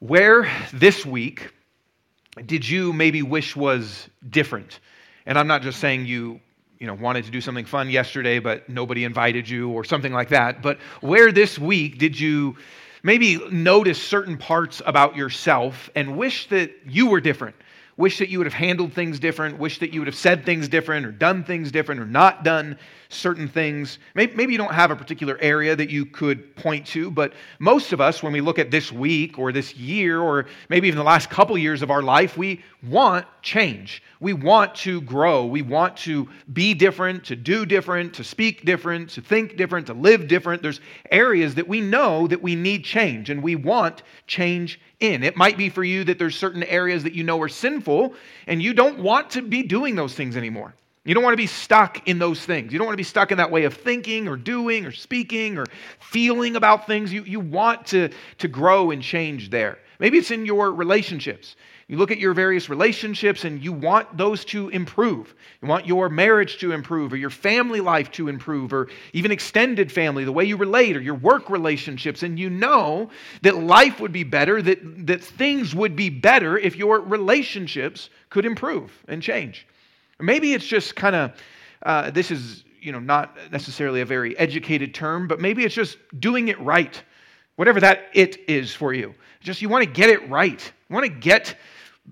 Where this week did you maybe wish was different? And I'm not just saying you, you know, wanted to do something fun yesterday, but nobody invited you or something like that. But where this week did you maybe notice certain parts about yourself and wish that you were different? Wish that you would have handled things different, wish that you would have said things different or done things different or not done certain things. Maybe, maybe, you don't have a particular area that you could point to, but most of us, when we look at this week or this year or maybe even the last couple years of our life, we want change. We want to grow. We want to be different, to do different, to speak different, to think different, to live different. There's areas that we know that we need change and we want change in. It might be for you that there's certain areas that you know are sinful and you don't want to be doing those things anymore. You don't want to be stuck in those things. You don't want to be stuck in that way of thinking or doing or speaking or feeling about things. You, you want to, to grow and change there. Maybe it's in your relationships. You look at your various relationships and you want those to improve. You want your marriage to improve or your family life to improve or even extended family, the way you relate or your work relationships. And you know that life would be better, that, that things would be better if your relationships could improve and change. Maybe it's just kind of, uh, this is, you know, not necessarily a very educated term, but maybe it's just doing it right. Whatever that it is for you. Just you want to get it right. You want to get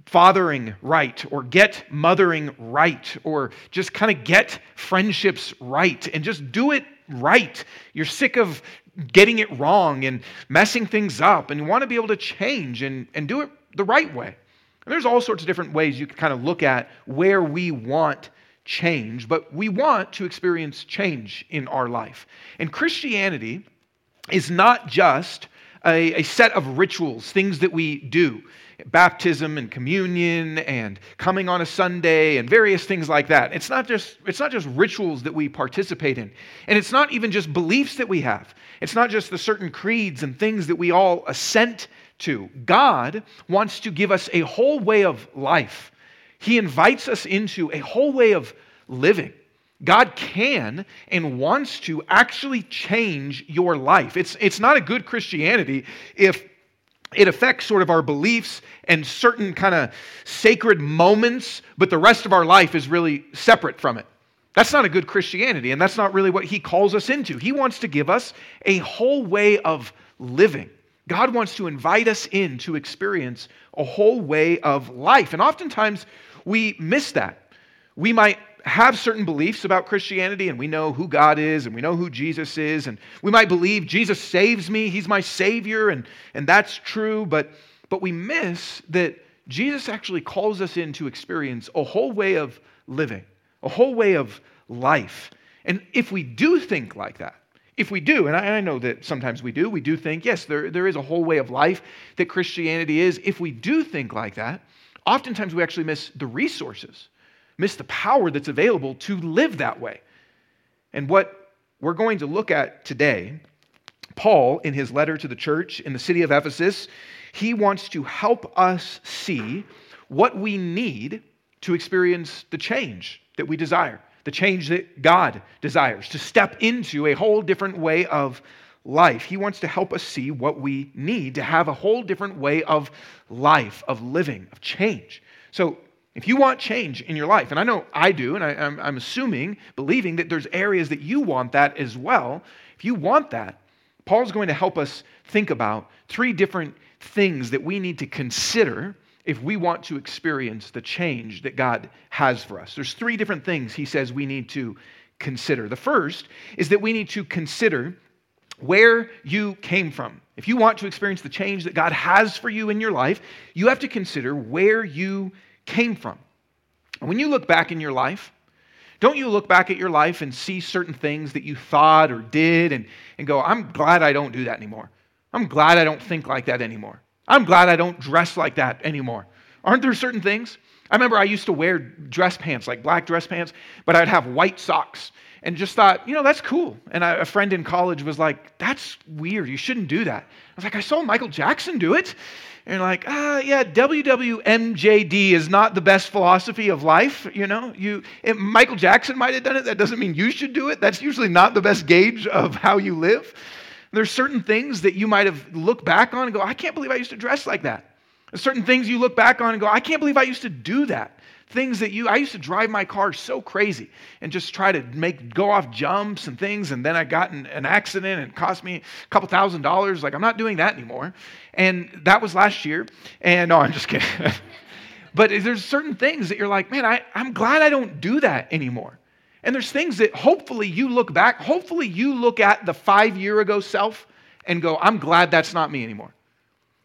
fathering right or get mothering right or just kind of get friendships right and just do it right. You're sick of getting it wrong and messing things up and you want to be able to change and, and do it the right way. And there's all sorts of different ways you can kind of look at where we want change, but we want to experience change in our life. And Christianity is not just a, a set of rituals, things that we do baptism and communion and coming on a Sunday and various things like that. It's not just it's not just rituals that we participate in. And it's not even just beliefs that we have. It's not just the certain creeds and things that we all assent to. God wants to give us a whole way of life. He invites us into a whole way of living. God can and wants to actually change your life. It's, it's not a good Christianity if it affects sort of our beliefs and certain kind of sacred moments, but the rest of our life is really separate from it. That's not a good Christianity, and that's not really what he calls us into. He wants to give us a whole way of living. God wants to invite us in to experience a whole way of life. And oftentimes we miss that. We might have certain beliefs about Christianity and we know who God is and we know who Jesus is and we might believe Jesus saves me, he's my savior and and that's true, but but we miss that Jesus actually calls us in to experience a whole way of living, a whole way of life. And if we do think like that, if we do, and I, know that sometimes we do, we do think, yes, there, there is a whole way of life that Christianity is. If we do think like that, oftentimes we actually miss the resources miss the power that's available to live that way. And what we're going to look at today, Paul, in his letter to the church in the city of Ephesus, he wants to help us see what we need to experience the change that we desire, the change that God desires, to step into a whole different way of life. He wants to help us see what we need to have a whole different way of life, of living, of change. So if you want change in your life, and I know I do, and I, am I'm assuming, believing that there's areas that you want that as well. If you want that, Paul's going to help us think about three different things that we need to consider if we want to experience the change that God has for us. There's three different things he says we need to consider. The first is that we need to consider where you came from. If you want to experience the change that God has for you in your life, you have to consider where you came from. When you look back in your life, don't you look back at your life and see certain things that you thought or did and, and go, I'm glad I don't do that anymore. I'm glad I don't think like that anymore. I'm glad I don't dress like that anymore. Aren't there certain things? I remember I used to wear dress pants, like black dress pants, but I'd have white socks and just thought, you know, that's cool. And I, a friend in college was like, that's weird. You shouldn't do that. I was like, I saw Michael Jackson do it. And like, ah, yeah, WWMJD is not the best philosophy of life. You know, you Michael Jackson might have done it. That doesn't mean you should do it. That's usually not the best gauge of how you live. There's certain things that you might have looked back on and go, I can't believe I used to dress like that. There's certain things you look back on and go, I can't believe I used to do that. Things that you, I used to drive my car so crazy and just try to make, go off jumps and things. And then I got in an accident and it cost me a couple thousand dollars. Like, I'm not doing that anymore. And that was last year. And no, I'm just kidding. but there's certain things that you're like, man, I, I'm glad I don't do that anymore. And there's things that hopefully you look back, hopefully you look at the five year ago self and go, I'm glad that's not me anymore.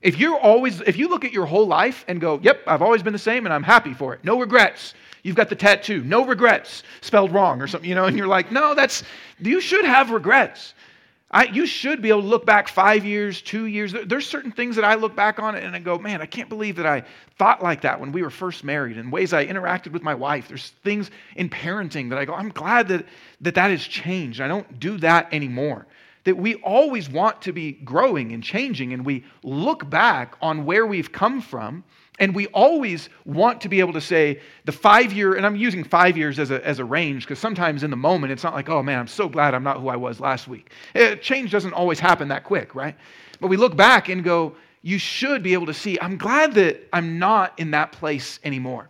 If you're always, if you look at your whole life and go, yep, I've always been the same and I'm happy for it, no regrets. You've got the tattoo, no regrets, spelled wrong or something, you know, and you're like, no, that's, you should have regrets. I, you should be able to look back five years, two years. There's certain things that I look back on and I go, man, I can't believe that I thought like that when we were first married and ways I interacted with my wife. There's things in parenting that I go, I'm glad that that, that has changed. I don't do that anymore that we always want to be growing and changing, and we look back on where we've come from, and we always want to be able to say the five year, and I'm using five years as a, as a range because sometimes in the moment it's not like, oh man, I'm so glad I'm not who I was last week. It, eh, change doesn't always happen that quick, right? But we look back and go, you should be able to see, I'm glad that I'm not in that place anymore.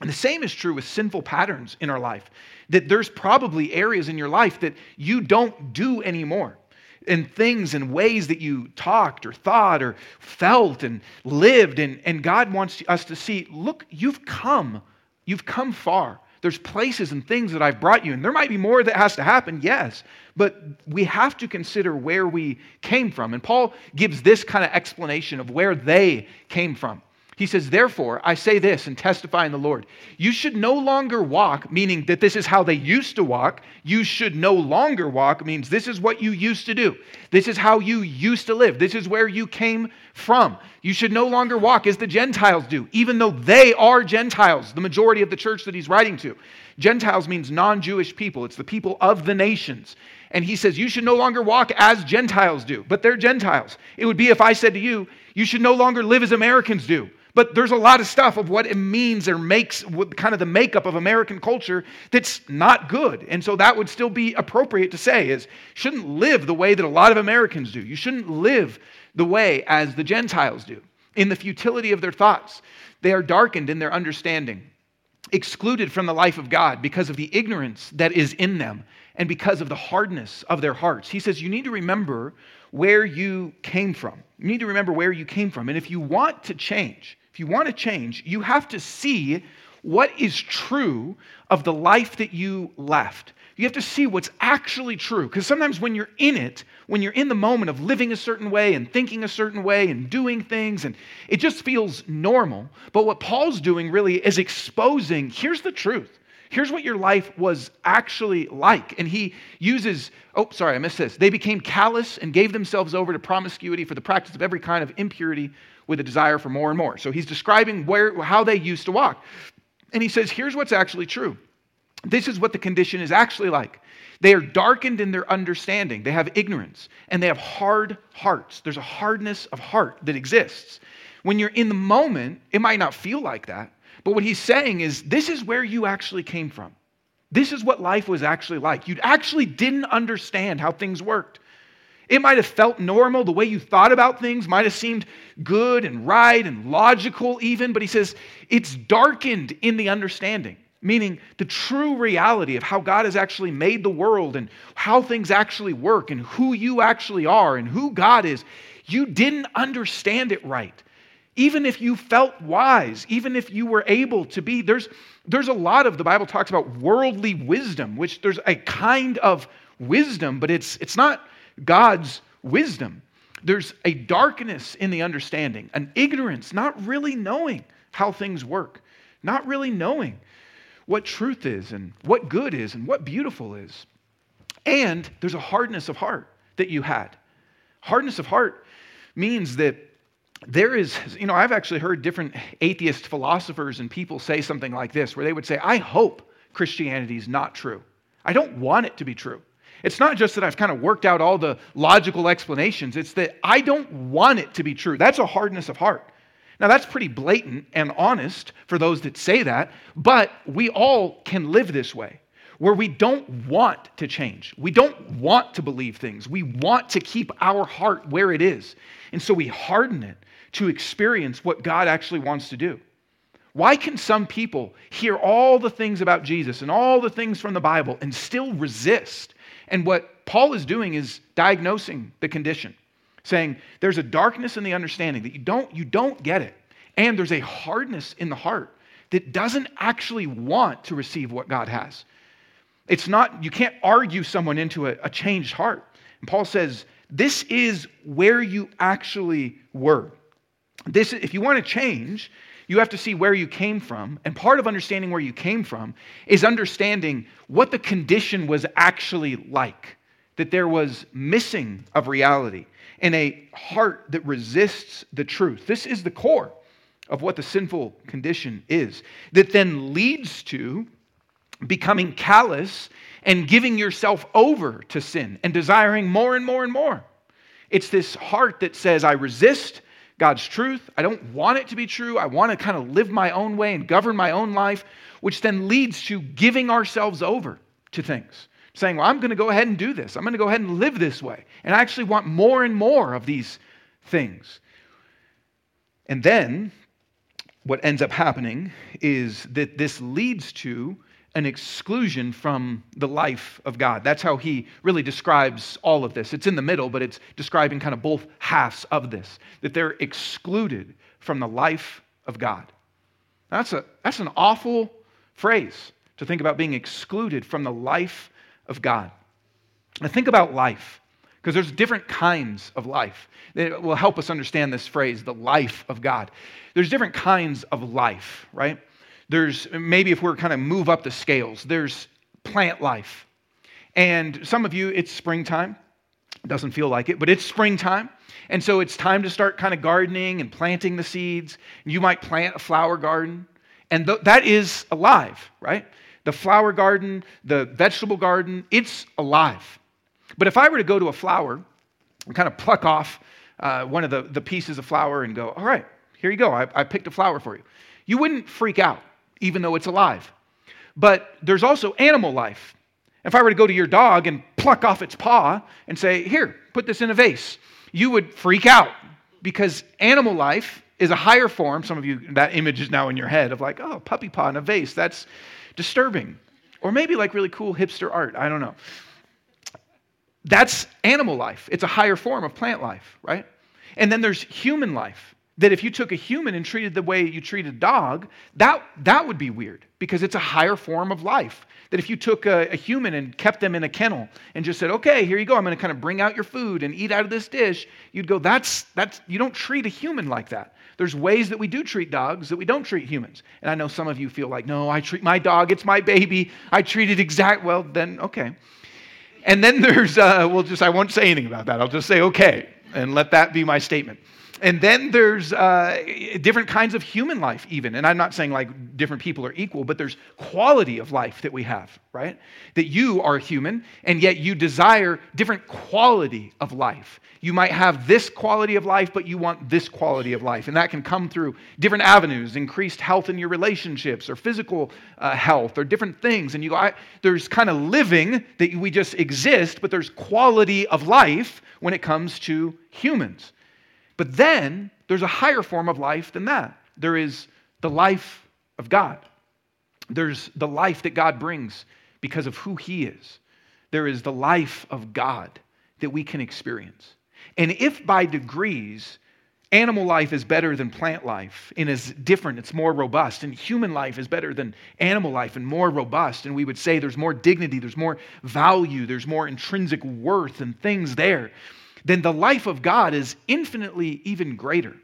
And the same is true with sinful patterns in our life that there's probably areas in your life that you don't do anymore. And things and ways that you talked or thought or felt and lived. And, and God wants us to see look, you've come. You've come far. There's places and things that I've brought you. And there might be more that has to happen, yes. But we have to consider where we came from. And Paul gives this kind of explanation of where they came from. He says, Therefore, I say this and testify in the Lord. You should no longer walk, meaning that this is how they used to walk. You should no longer walk, means this is what you used to do. This is how you used to live. This is where you came from. You should no longer walk as the Gentiles do, even though they are Gentiles, the majority of the church that he's writing to. Gentiles means non Jewish people, it's the people of the nations. And he says, You should no longer walk as Gentiles do, but they're Gentiles. It would be if I said to you, You should no longer live as Americans do but there's a lot of stuff of what it means or makes kind of the makeup of American culture that's not good. And so that would still be appropriate to say is shouldn't live the way that a lot of Americans do. You shouldn't live the way as the Gentiles do in the futility of their thoughts. They are darkened in their understanding, excluded from the life of God because of the ignorance that is in them and because of the hardness of their hearts. He says you need to remember where you came from. You need to remember where you came from. And if you want to change, if you want to change, you have to see what is true of the life that you left. You have to see what's actually true. Because sometimes when you're in it, when you're in the moment of living a certain way and thinking a certain way and doing things, and it just feels normal. But what Paul's doing really is exposing here's the truth. Here's what your life was actually like. And he uses, oh, sorry, I missed this. They became callous and gave themselves over to promiscuity for the practice of every kind of impurity with a desire for more and more. So he's describing where, how they used to walk. And he says, here's what's actually true. This is what the condition is actually like. They are darkened in their understanding. They have ignorance and they have hard hearts. There's a hardness of heart that exists. When you're in the moment, it might not feel like that. But what he's saying is, this is where you actually came from. This is what life was actually like. You actually didn't understand how things worked. It might have felt normal. The way you thought about things might have seemed good and right and logical, even. But he says it's darkened in the understanding, meaning the true reality of how God has actually made the world and how things actually work and who you actually are and who God is. You didn't understand it right. Even if you felt wise, even if you were able to be, there's, there's a lot of the Bible talks about worldly wisdom, which there's a kind of wisdom, but it's, it's not God's wisdom. There's a darkness in the understanding, an ignorance, not really knowing how things work, not really knowing what truth is and what good is and what beautiful is. And there's a hardness of heart that you had. Hardness of heart means that there is, you know, I've actually heard different atheist philosophers and people say something like this, where they would say, I hope Christianity is not true. I don't want it to be true. It's not just that I've kind of worked out all the logical explanations, it's that I don't want it to be true. That's a hardness of heart. Now, that's pretty blatant and honest for those that say that, but we all can live this way. where we don't want to change. We don't want to believe things. We want to keep our heart where it is. And so we harden it to experience what God actually wants to do. Why can some people hear all the things about Jesus and all the things from the Bible and still resist? And what Paul is doing is diagnosing the condition, saying there's a darkness in the understanding that you don't, you don't get it. And there's a hardness in the heart that doesn't actually want to receive what God has. It's not, you can't argue someone into a, a changed heart. And Paul says, this is where you actually were. This, if you want to change, you have to see where you came from. And part of understanding where you came from is understanding what the condition was actually like. That there was missing of reality and a heart that resists the truth. This is the core of what the sinful condition is, that then leads to becoming callous and giving yourself over to sin and desiring more and more and more. It's this heart that says, I resist God's truth. I don't want it to be true. I want to kind of live my own way and govern my own life, which then leads to giving ourselves over to things. Saying, well, I'm going to go ahead and do this. I'm going to go ahead and live this way. And I actually want more and more of these things. And then what ends up happening is that this leads to an exclusion from the life of God. That's how he really describes all of this. It's in the middle, but it's describing kind of both halves of this that they're excluded from the life of God. That's, a, that's an awful phrase to think about being excluded from the life of God. Now, think about life, because there's different kinds of life that will help us understand this phrase, the life of God. There's different kinds of life, right? There's maybe if we're kind of move up the scales, there's plant life. And some of you, it's springtime. Doesn't feel like it, but it's springtime. And so it's time to start kind of gardening and planting the seeds. You might plant a flower garden, and th- that is alive, right? The flower garden, the vegetable garden, it's alive. But if I were to go to a flower and kind of pluck off uh, one of the, the pieces of flower and go, all right, here you go, I, I picked a flower for you, you wouldn't freak out even though it's alive. But there's also animal life. If I were to go to your dog and pluck off its paw and say, Here, put this in a vase, you would freak out because animal life is a higher form. Some of you, that image is now in your head of like, oh, puppy paw in a vase. That's disturbing. Or maybe like really cool hipster art. I don't know. That's animal life. It's a higher form of plant life, right? And then there's human life that if you took a human and treated the way you treat a dog, that, that would be weird because it's a higher form of life. That if you took a, a, human and kept them in a kennel and just said, okay, here you go, I'm going to kind of bring out your food and eat out of this dish, you'd go, that's, that's, you don't treat a human like that. There's ways that we do treat dogs that we don't treat humans. And I know some of you feel like, no, I treat my dog, it's my baby, I treat it exact, well, then, okay. And then there's, uh, well, just, I won't say anything about that. I'll just say, okay, and let that be my statement. And then there's uh, different kinds of human life, even. And I'm not saying like different people are equal, but there's quality of life that we have, right? That you are human, and yet you desire different quality of life. You might have this quality of life, but you want this quality of life. And that can come through different avenues increased health in your relationships, or physical uh, health, or different things. And you go, I, there's kind of living that we just exist, but there's quality of life when it comes to humans. But then there's a higher form of life than that. There is the life of God. There's the life that God brings because of who He is. There is the life of God that we can experience. And if by degrees animal life is better than plant life and is different, it's more robust, and human life is better than animal life and more robust, and we would say there's more dignity, there's more value, there's more intrinsic worth and things there then the life of God is infinitely even greater.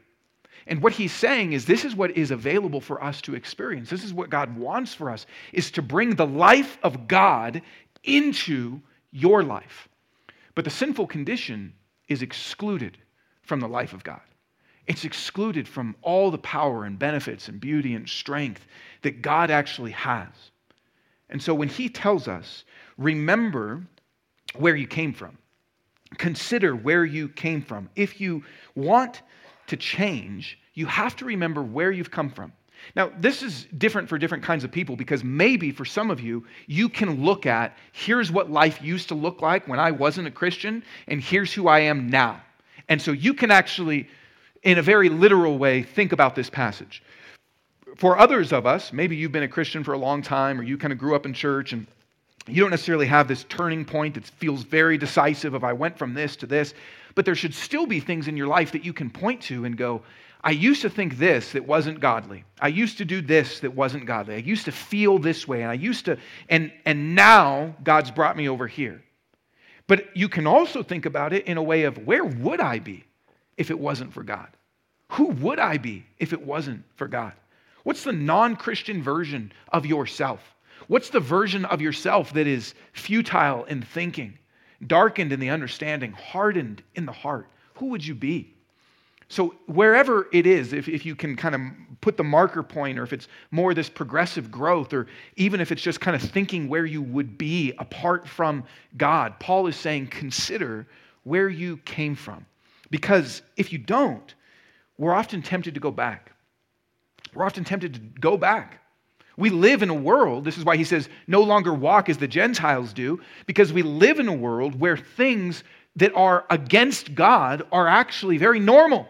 And what he's saying is this is what is available for us to experience. This is what God wants for us is to bring the life of God into your life. But the sinful condition is excluded from the life of God. It's excluded from all the power and benefits and beauty and strength that God actually has. And so when he tells us, remember where you came from, consider where you came from. If you want to change, you have to remember where you've come from. Now, this is different for different kinds of people because maybe for some of you, you can look at here's what life used to look like when I wasn't a Christian, and here's who I am now. And so you can actually, in a very literal way, think about this passage. For others of us, maybe you've been a Christian for a long time, or you kind of grew up in church and you don't necessarily have this turning point that feels very decisive of I went from this to this, but there should still be things in your life that you can point to and go, I used to think this that wasn't godly. I used to do this that wasn't godly. I used to feel this way and I used to and and now God's brought me over here. But you can also think about it in a way of where would I be if it wasn't for God? Who would I be if it wasn't for God? What's the non-Christian version of yourself? What's the version of yourself that is futile in thinking, darkened in the understanding, hardened in the heart? Who would you be? So, wherever it is, if, if you can kind of put the marker point, or if it's more this progressive growth, or even if it's just kind of thinking where you would be apart from God, Paul is saying, consider where you came from. Because if you don't, we're often tempted to go back. We're often tempted to go back. We live in a world, this is why he says, no longer walk as the Gentiles do, because we live in a world where things that are against God are actually very normal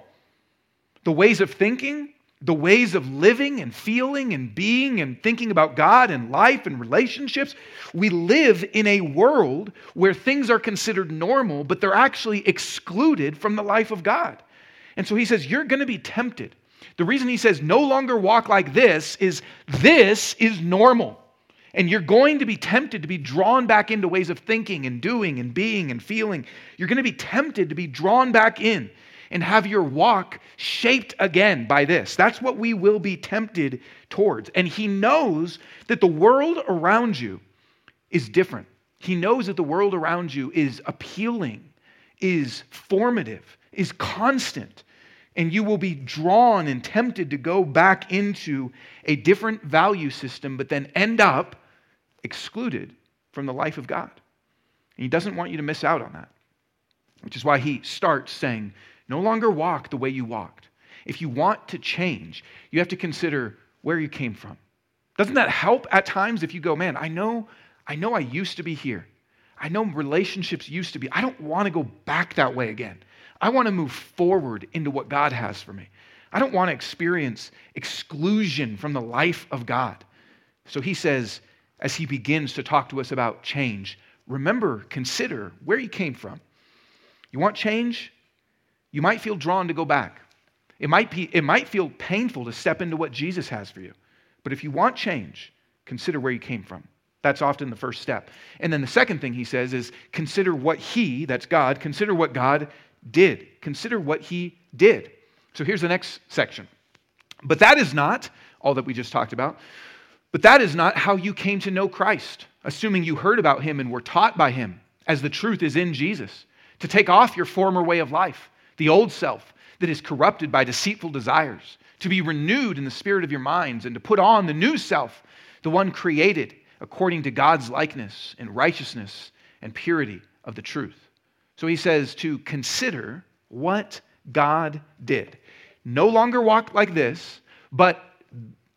the ways of thinking, the ways of living and feeling and being and thinking about God and life and relationships. We live in a world where things are considered normal, but they're actually excluded from the life of God. And so he says, You're going to be tempted. The reason he says, No longer walk like this is this is normal. And you're going to be tempted to be drawn back into ways of thinking and doing and being and feeling. You're going to be tempted to be drawn back in and have your walk shaped again by this. That's what we will be tempted towards. And he knows that the world around you is different. He knows that the world around you is appealing, is formative, is constant. And you will be drawn and tempted to go back into a different value system, but then end up excluded from the life of God. And he doesn't want you to miss out on that, which is why he starts saying, no longer walk the way you walked. If you want to change, you have to consider where you came from. Doesn't that help at times if you go, man, I know, I know I used to be here. I know relationships used to be. I don't want to go back that way again. I want to move forward into what God has for me. I don't want to experience exclusion from the life of God. So he says, as he begins to talk to us about change, remember, consider where you came from. You want change? You might feel drawn to go back. It might, be, it might feel painful to step into what Jesus has for you. But if you want change, consider where you came from. That's often the first step. And then the second thing he says is consider what he, that's God, consider what God did. Consider what he did. So here's the next section. But that is not all that we just talked about. But that is not how you came to know Christ, assuming you heard about him and were taught by him, as the truth is in Jesus, to take off your former way of life the old self that is corrupted by deceitful desires, to be renewed in the spirit of your minds, and to put on the new self, the one created according to God's likeness and righteousness and purity of the truth. So he says to consider what God did. No longer walk like this, but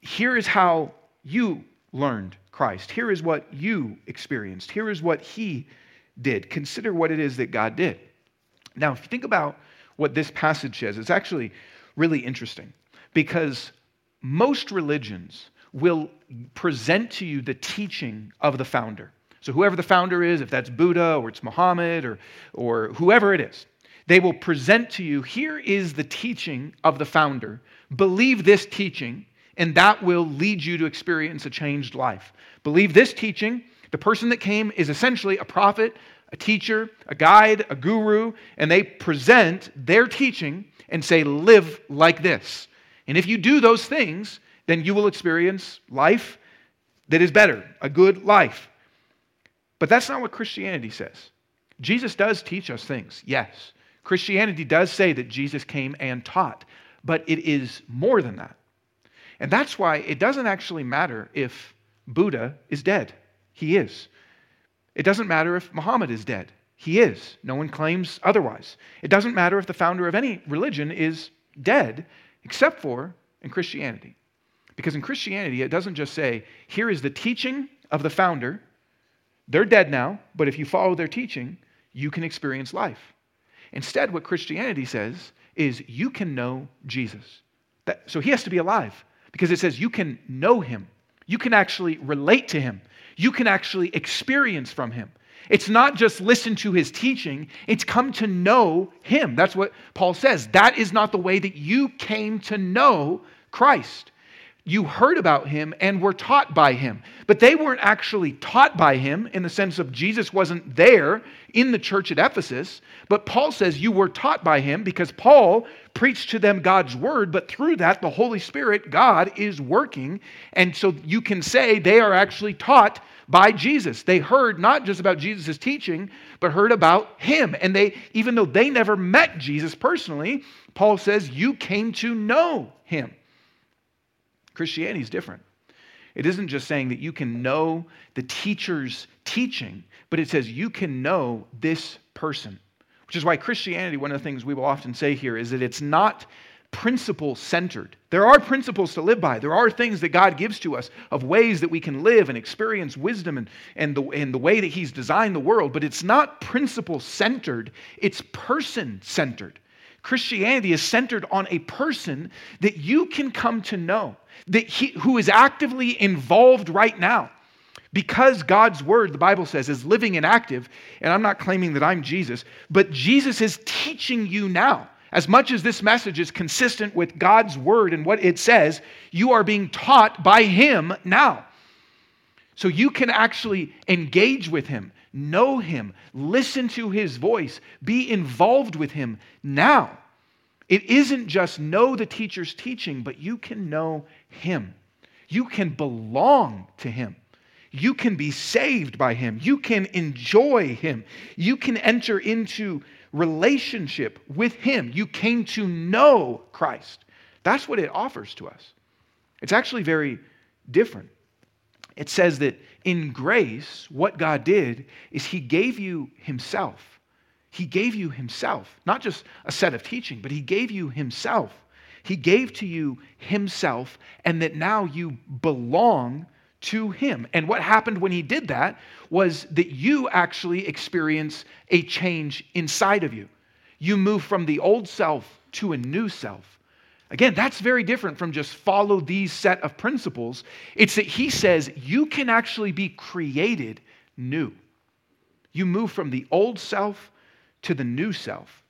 here is how you learned Christ. Here is what you experienced. Here is what he did. Consider what it is that God did. Now, if you think about what this passage says. It's actually really interesting because most religions will present to you the teaching of the founder. So, whoever the founder is, if that's Buddha or it's Muhammad or, or whoever it is, they will present to you here is the teaching of the founder. Believe this teaching, and that will lead you to experience a changed life. Believe this teaching. The person that came is essentially a prophet, a teacher, a guide, a guru, and they present their teaching and say, live like this. And if you do those things, then you will experience life that is better, a good life. But that's not what Christianity says. Jesus does teach us things, yes. Christianity does say that Jesus came and taught, but it is more than that. And that's why it doesn't actually matter if Buddha is dead. He is. It doesn't matter if Muhammad is dead. He is. No one claims otherwise. It doesn't matter if the founder of any religion is dead, except for in Christianity. Because in Christianity, it doesn't just say, here is the teaching of the founder. They're dead now, but if you follow their teaching, you can experience life. Instead, what Christianity says is you can know Jesus. That, so he has to be alive because it says you can know him. You can actually relate to him. You can actually experience from him. It's not just listen to his teaching, it's come to know him. That's what Paul says. That is not the way that you came to know Christ you heard about him and were taught by him. But they weren't actually taught by him in the sense of Jesus wasn't there in the church at Ephesus. But Paul says you were taught by him because Paul preached to them God's word, but through that, the Holy Spirit, God, is working. And so you can say they are actually taught by Jesus. They heard not just about Jesus' teaching, but heard about him. And they, even though they never met Jesus personally, Paul says you came to know him. Christianity is different. It isn't just saying that you can know the teacher's teaching, but it says you can know this person. Which is why Christianity, one of the things we will often say here, is that it's not principle centered. There are principles to live by. There are things that God gives to us of ways that we can live and experience wisdom and, and, the, and the way that He's designed the world, but it's not principle centered, it's person centered. Christianity is centered on a person that you can come to know, that he, who is actively involved right now. Because God's word, the Bible says, is living and active, and I'm not claiming that I'm Jesus, but Jesus is teaching you now. As much as this message is consistent with God's word and what it says, you are being taught by Him now. So you can actually engage with Him know him, listen to his voice, be involved with him now. It isn't just know the teacher's teaching, but you can know him. You can belong to him. You can be saved by him. You can enjoy him. You can enter into relationship with him. You came to know Christ. That's what it offers to us. It's actually very different. It says that in grace, what God did is He gave you Himself. He gave you Himself, not just a set of teaching, but He gave you Himself. He gave to you Himself, and that now you belong to Him. And what happened when He did that was that you actually experience a change inside of you. You move from the old self to a new self. Again, that's very different from just follow these set of principles. It's that he says you can actually be created new. You move from the old self to the new self.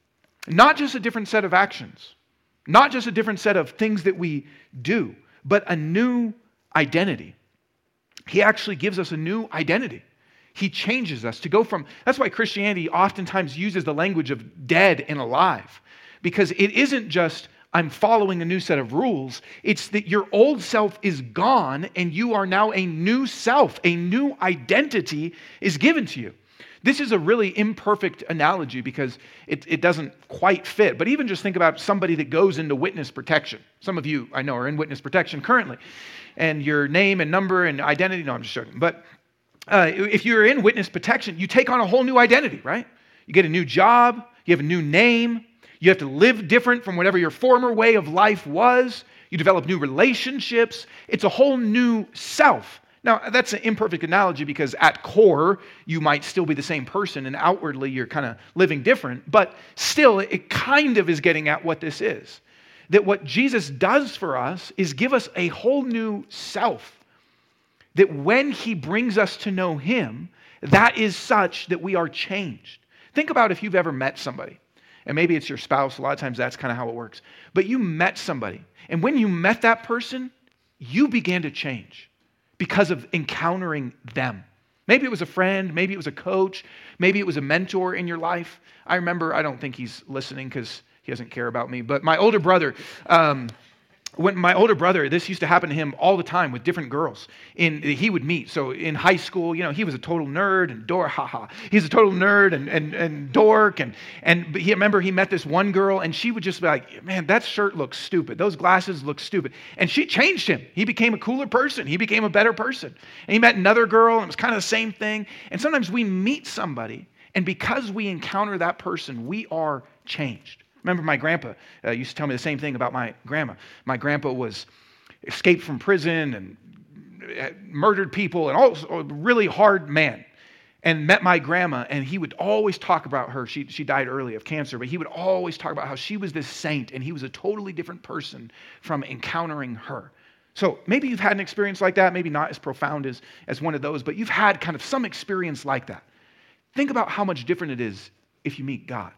Not just a different set of actions, not just a different set of things that we do, but a new identity. He actually gives us a new identity. He changes us to go from, that's why Christianity oftentimes uses the language of dead and alive, because it isn't just I'm following a new set of rules. It's that your old self is gone and you are now a new self. A new identity is given to you. This is a really imperfect analogy because it, it doesn't quite fit. But even just think about somebody that goes into witness protection. Some of you, I know, are in witness protection currently. And your name and number and identity, no, I'm just joking. But uh, if you're in witness protection, you take on a whole new identity, right? You get a new job, you have a new name, you have to live different from whatever your former way of life was. You develop new relationships. It's a whole new self. Now, that's an imperfect analogy because at core, you might still be the same person and outwardly you're kind of living different, but still, it kind of is getting at what this is. That what Jesus does for us is give us a whole new self. That when he brings us to know him, that is such that we are changed. Think about if you've ever met somebody and maybe it's your spouse. A lot of times that's kind of how it works. But you met somebody. And when you met that person, you began to change because of encountering them. Maybe it was a friend, maybe it was a coach, maybe it was a mentor in your life. I remember, I don't think he's listening because he doesn't care about me, but my older brother, um, when my older brother, this used to happen to him all the time with different girls. In he would meet. So in high school, you know, he was a total nerd and dork. Haha. He's a total nerd and, and, and dork. And and he remember he met this one girl and she would just be like, man, that shirt looks stupid. Those glasses look stupid. And she changed him. He became a cooler person. He became a better person. And he met another girl and it was kind of the same thing. And sometimes we meet somebody, and because we encounter that person, we are changed. Remember, my grandpa uh, used to tell me the same thing about my grandma. My grandpa was escaped from prison and murdered people and all a really hard man and met my grandma and he would always talk about her. She, she died early of cancer but he would always talk about how she was this saint and he was a totally different person from encountering her. So maybe you've had an experience like that maybe not as profound as, as one of those but you've had kind of some experience like that. Think about how much different it is if you meet god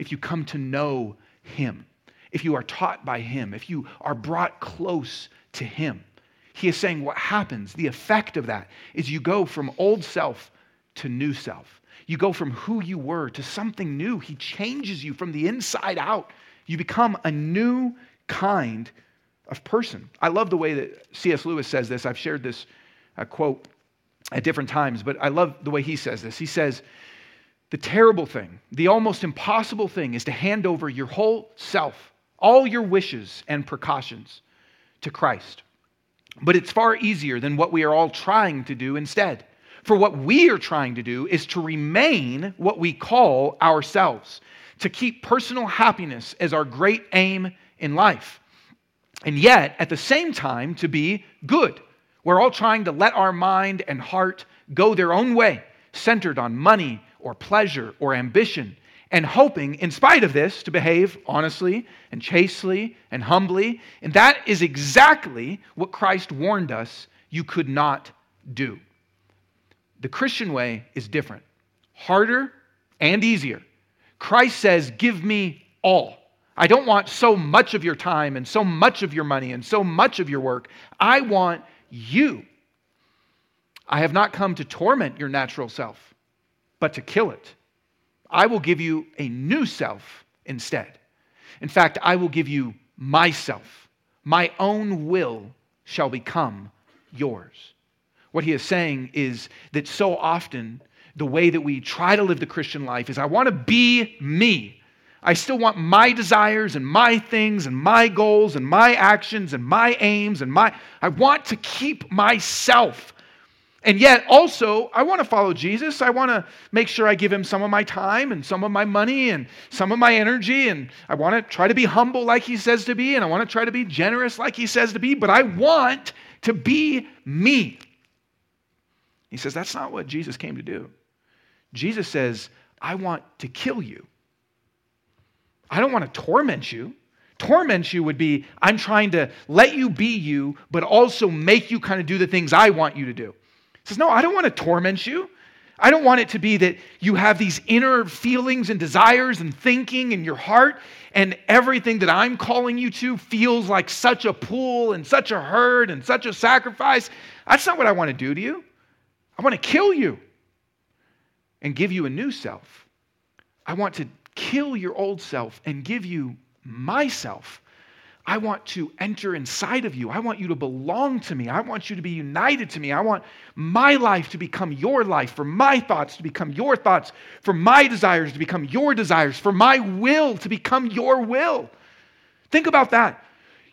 if you come to know him if you are taught by him if you are brought close to him he is saying what happens, the effect of that, is you go from old self to new self. You go from who you were to something new. He changes you from the inside out. You become a new kind of person. I love the way that C.S. Lewis says this. I've shared this uh, quote at different times, but I love the way he says this. He says, The terrible thing, the almost impossible thing, is to hand over your whole self, all your wishes and precautions to Christ. But it's far easier than what we are all trying to do instead. For what we are trying to do is to remain what we call ourselves, to keep personal happiness as our great aim in life. And yet, at the same time, to be good. We're all trying to let our mind and heart go their own way, centered on money or pleasure or ambition, and hoping, in spite of this, to behave honestly and chastely and humbly. And that is exactly what Christ warned us you could not do. The Christian way is different, harder and easier. Christ says, Give me all. I don't want so much of your time and so much of your money and so much of your work. I want you. I have not come to torment your natural self, but to kill it. I will give you a new self instead. In fact, I will give you myself. My own will shall become yours. What he is saying is that so often the way that we try to live the Christian life is I want to be me. I still want my desires and my things and my goals and my actions and my aims and my I want to keep myself. And yet, also, I want to follow Jesus. I want to make sure I give him some of my time and some of my money and some of my energy. And I want to try to be humble like he says to be. And I want to try to be generous like he says to be. But I want to be me. He says, that's not what Jesus came to do. Jesus says, I want to kill you. I don't want to torment you. Torment you would be, I'm trying to let you be you, but also make you kind of do the things I want you to do says, No, I don't want to torment you. I don't want it to be that you have these inner feelings and desires and thinking in your heart, and everything that I'm calling you to feels like such a pull and such a hurt and such a sacrifice. That's not what I want to do to you. I want to kill you and give you a new self. I want to kill your old self and give you myself I want to enter inside of you. I want you to belong to me. I want you to be united to me. I want my life to become your life, for my thoughts to become your thoughts, for my desires to become your desires, for my will to become your will. Think about that.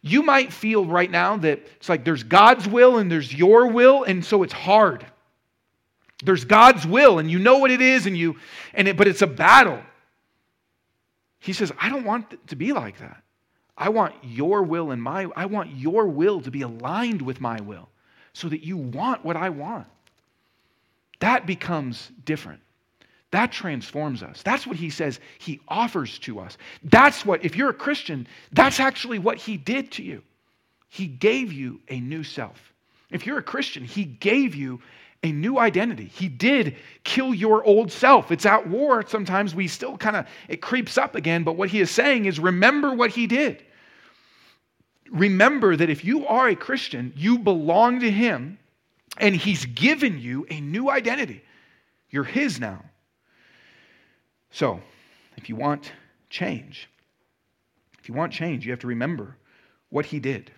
You might feel right now that it's like there's God's will and there's your will, and so it's hard. There's God's will, and you know what it is, and you, and it, but it's a battle. He says, I don't want it to be like that. I want your will and my I want your will to be aligned with my will so that you want what I want. That becomes different. That transforms us. That's what he says he offers to us. That's what, if you're a Christian, that's actually what he did to you. He gave you a new self. If you're a Christian, he gave you a new identity. He did kill your old self. It's at war. Sometimes we still kind of, it creeps up again. But what he is saying is remember what he did remember that if you are a Christian, you belong to Him and He's given you a new identity. You're His now. So, if you want change, if you want change, you have to remember what He did.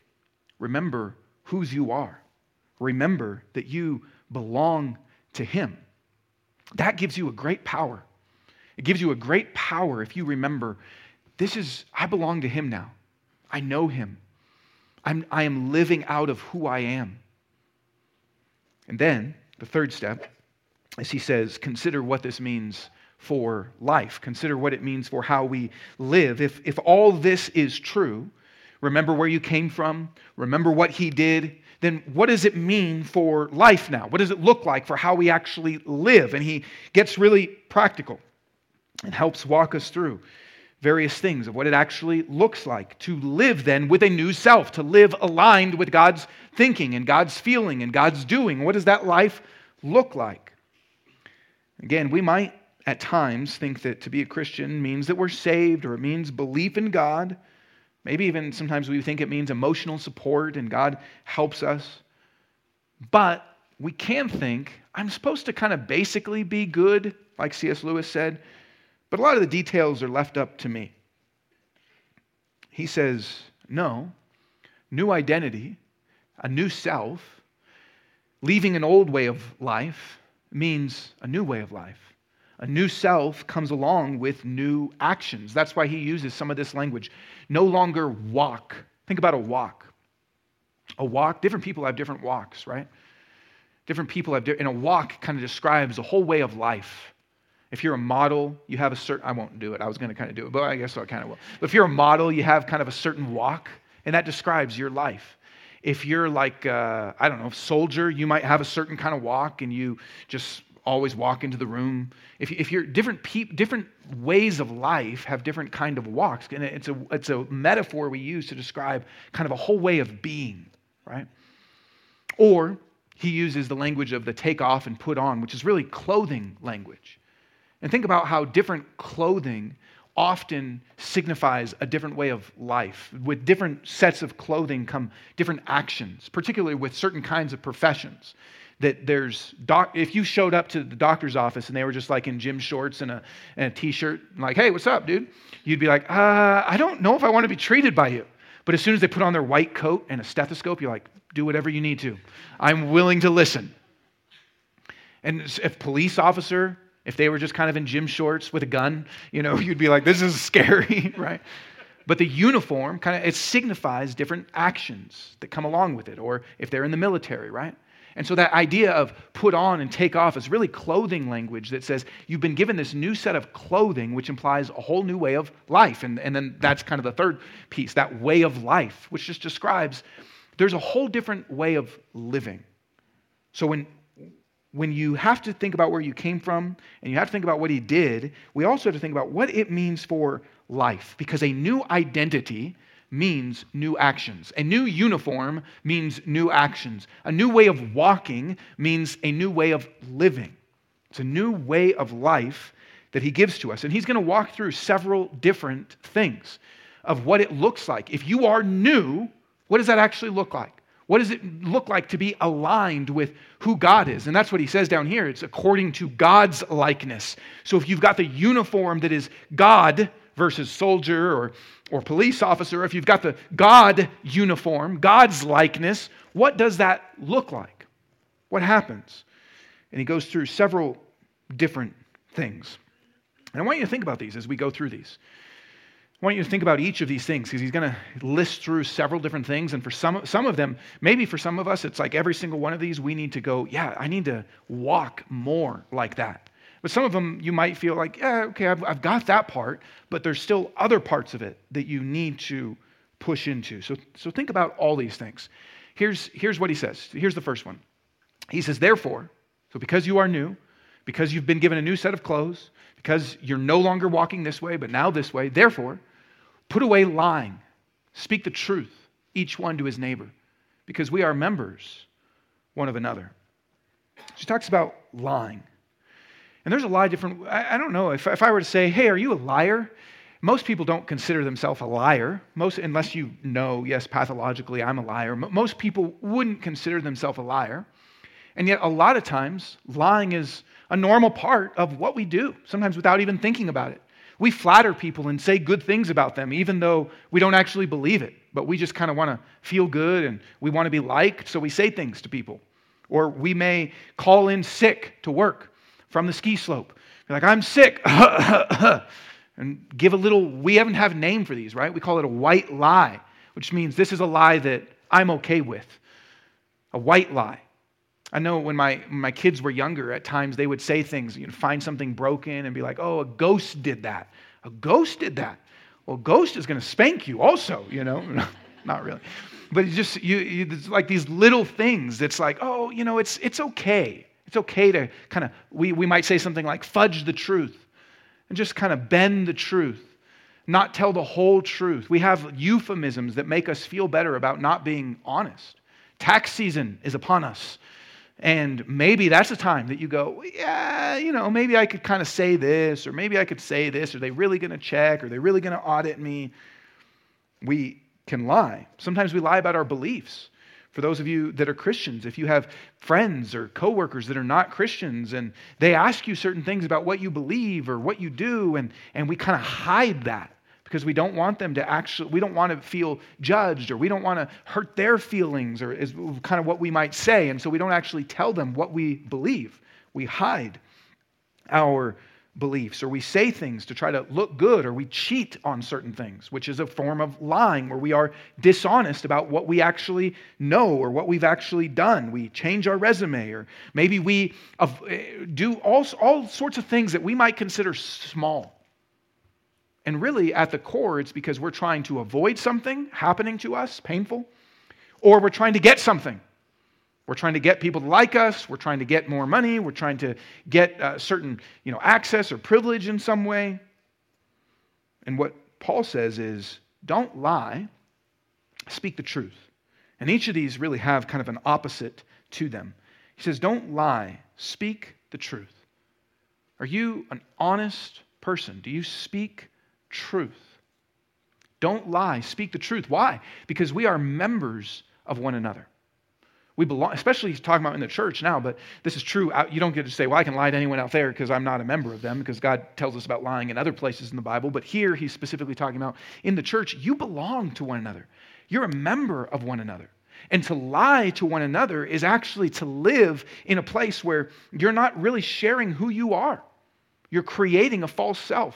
Remember whose you are. Remember that you belong to Him. That gives you a great power. It gives you a great power if you remember this is, I belong to Him now. I know Him. I'm, I am living out of who I am. And then the third step is he says, consider what this means for life. Consider what it means for how we live. If, if all this is true, remember where you came from, remember what he did, then what does it mean for life now? What does it look like for how we actually live? And he gets really practical and helps walk us through various things of what it actually looks like to live then with a new self, to live aligned with God's thinking and God's feeling and God's doing. What does that life look like? Again, we might at times think that to be a Christian means that we're saved or it means belief in God. Maybe even sometimes we think it means emotional support and God helps us. But we can think, I'm supposed to kind of basically be good, like C.S. Lewis said, but a lot of the details are left up to me. He says, no, new identity, a new self, leaving an old way of life means a new way of life. A new self comes along with new actions. That's why he uses some of this language. No longer walk. Think about a walk. A walk, different people have different walks, right? Different people have, and a walk kind of describes a whole way of life. If you're a model, you have a certain, I won't do it. I was going to kind of do it, but I guess I kind of will. But if you're a model, you have kind of a certain walk, and that describes your life. If you're like, uh, I don't know, soldier, you might have a certain kind of walk, and you just always walk into the room. If, if you're different, pe- different ways of life have different kind of walks, and it's a, it's a metaphor we use to describe kind of a whole way of being, right? Or he uses the language of the take off and put on, which is really clothing language. And think about how different clothing often signifies a different way of life. With different sets of clothing come different actions, particularly with certain kinds of professions. That there's, doc, if you showed up to the doctor's office and they were just like in gym shorts and a, and a t shirt, like, hey, what's up, dude? You'd be like, uh, I don't know if I want to be treated by you. But as soon as they put on their white coat and a stethoscope, you're like, do whatever you need to. I'm willing to listen. And if police officer if they were just kind of in gym shorts with a gun, you know, you'd be like, this is scary, right? But the uniform kind of it signifies different actions that come along with it, or if they're in the military, right? And so that idea of put on and take off is really clothing language that says you've been given this new set of clothing, which implies a whole new way of life. And, and then that's kind of the third piece, that way of life, which just describes there's a whole different way of living. So when when you have to think about where you came from and you have to think about what he did, we also have to think about what it means for life because a new identity means new actions. A new uniform means new actions. A new way of walking means a new way of living. It's a new way of life that he gives to us. And he's going to walk through several different things of what it looks like. If you are new, what does that actually look like? What does it look like to be aligned with who God is? And that's what he says down here. It's according to God's likeness. So if you've got the uniform that is God versus soldier or, or police officer, if you've got the God uniform, God's likeness, what does that look like? What happens? And he goes through several different things. And I want you to think about these as we go through these. I want you to think about each of these things because he's going to list through several different things. And for some, some of them, maybe for some of us, it's like every single one of these, we need to go, yeah, I need to walk more like that. But some of them, you might feel like, yeah, okay, I've, I've got that part, but there's still other parts of it that you need to push into. So, so think about all these things. Here's, here's what he says. Here's the first one. He says, therefore, so because you are new, because you've been given a new set of clothes, because you're no longer walking this way, but now this way, therefore, Put away lying. Speak the truth, each one to his neighbor, because we are members one of another. She talks about lying. And there's a lot of different, I, I don't know, if, if I were to say, hey, are you a liar? Most people don't consider themselves a liar, most, unless you know, yes, pathologically, I'm a liar. Most people wouldn't consider themselves a liar. And yet, a lot of times, lying is a normal part of what we do, sometimes without even thinking about it. We flatter people and say good things about them, even though we don't actually believe it. But we just kind of want to feel good and we want to be liked, so we say things to people. Or we may call in sick to work from the ski slope. Be like, I'm sick. and give a little, we haven't have a name for these, right? We call it a white lie, which means this is a lie that I'm okay with. A white lie. I know when my, my kids were younger, at times they would say things, you know, find something broken and be like, oh, a ghost did that. A ghost did that. Well, ghost is going to spank you also, you know. not really. But it's just, you, you, it's like these little things It's like, oh, you know, it's, it's okay. It's okay to kind of, we, we might say something like fudge the truth and just kind of bend the truth, not tell the whole truth. We have euphemisms that make us feel better about not being honest. Tax season is upon us. And maybe that's a time that you go, yeah, you know, maybe I could kind of say this, or maybe I could say this. Are they really going to check? Are they really going to audit me? We can lie. Sometimes we lie about our beliefs. For those of you that are Christians, if you have friends or coworkers that are not Christians and they ask you certain things about what you believe or what you do, and, and we kind of hide that because we don't want them to actually, we don't want to feel judged or we don't want to hurt their feelings or is kind of what we might say. And so we don't actually tell them what we believe. We hide our beliefs or we say things to try to look good or we cheat on certain things, which is a form of lying where we are dishonest about what we actually know or what we've actually done. We change our resume or maybe we eh, do all, all sorts of things that we might consider small and really, at the core, it's because we're trying to avoid something happening to us, painful, or we're trying to get something. We're trying to get people to like us. We're trying to get more money. We're trying to get uh, certain you know, access or privilege in some way. And what Paul says is don't lie, speak the truth. And each of these really have kind of an opposite to them. He says, don't lie, speak the truth. Are you an honest person? Do you speak truth. Don't lie, speak the truth. Why? Because we are members of one another. We belong, especially he's talking about in the church now, but this is true. You don't get to say, well, I can lie to anyone out there because I'm not a member of them, because God tells us about lying in other places in the Bible. But here he's specifically talking about in the church, you belong to one another. You're a member of one another. And to lie to one another is actually to live in a place where you're not really sharing who you are. You're creating a false self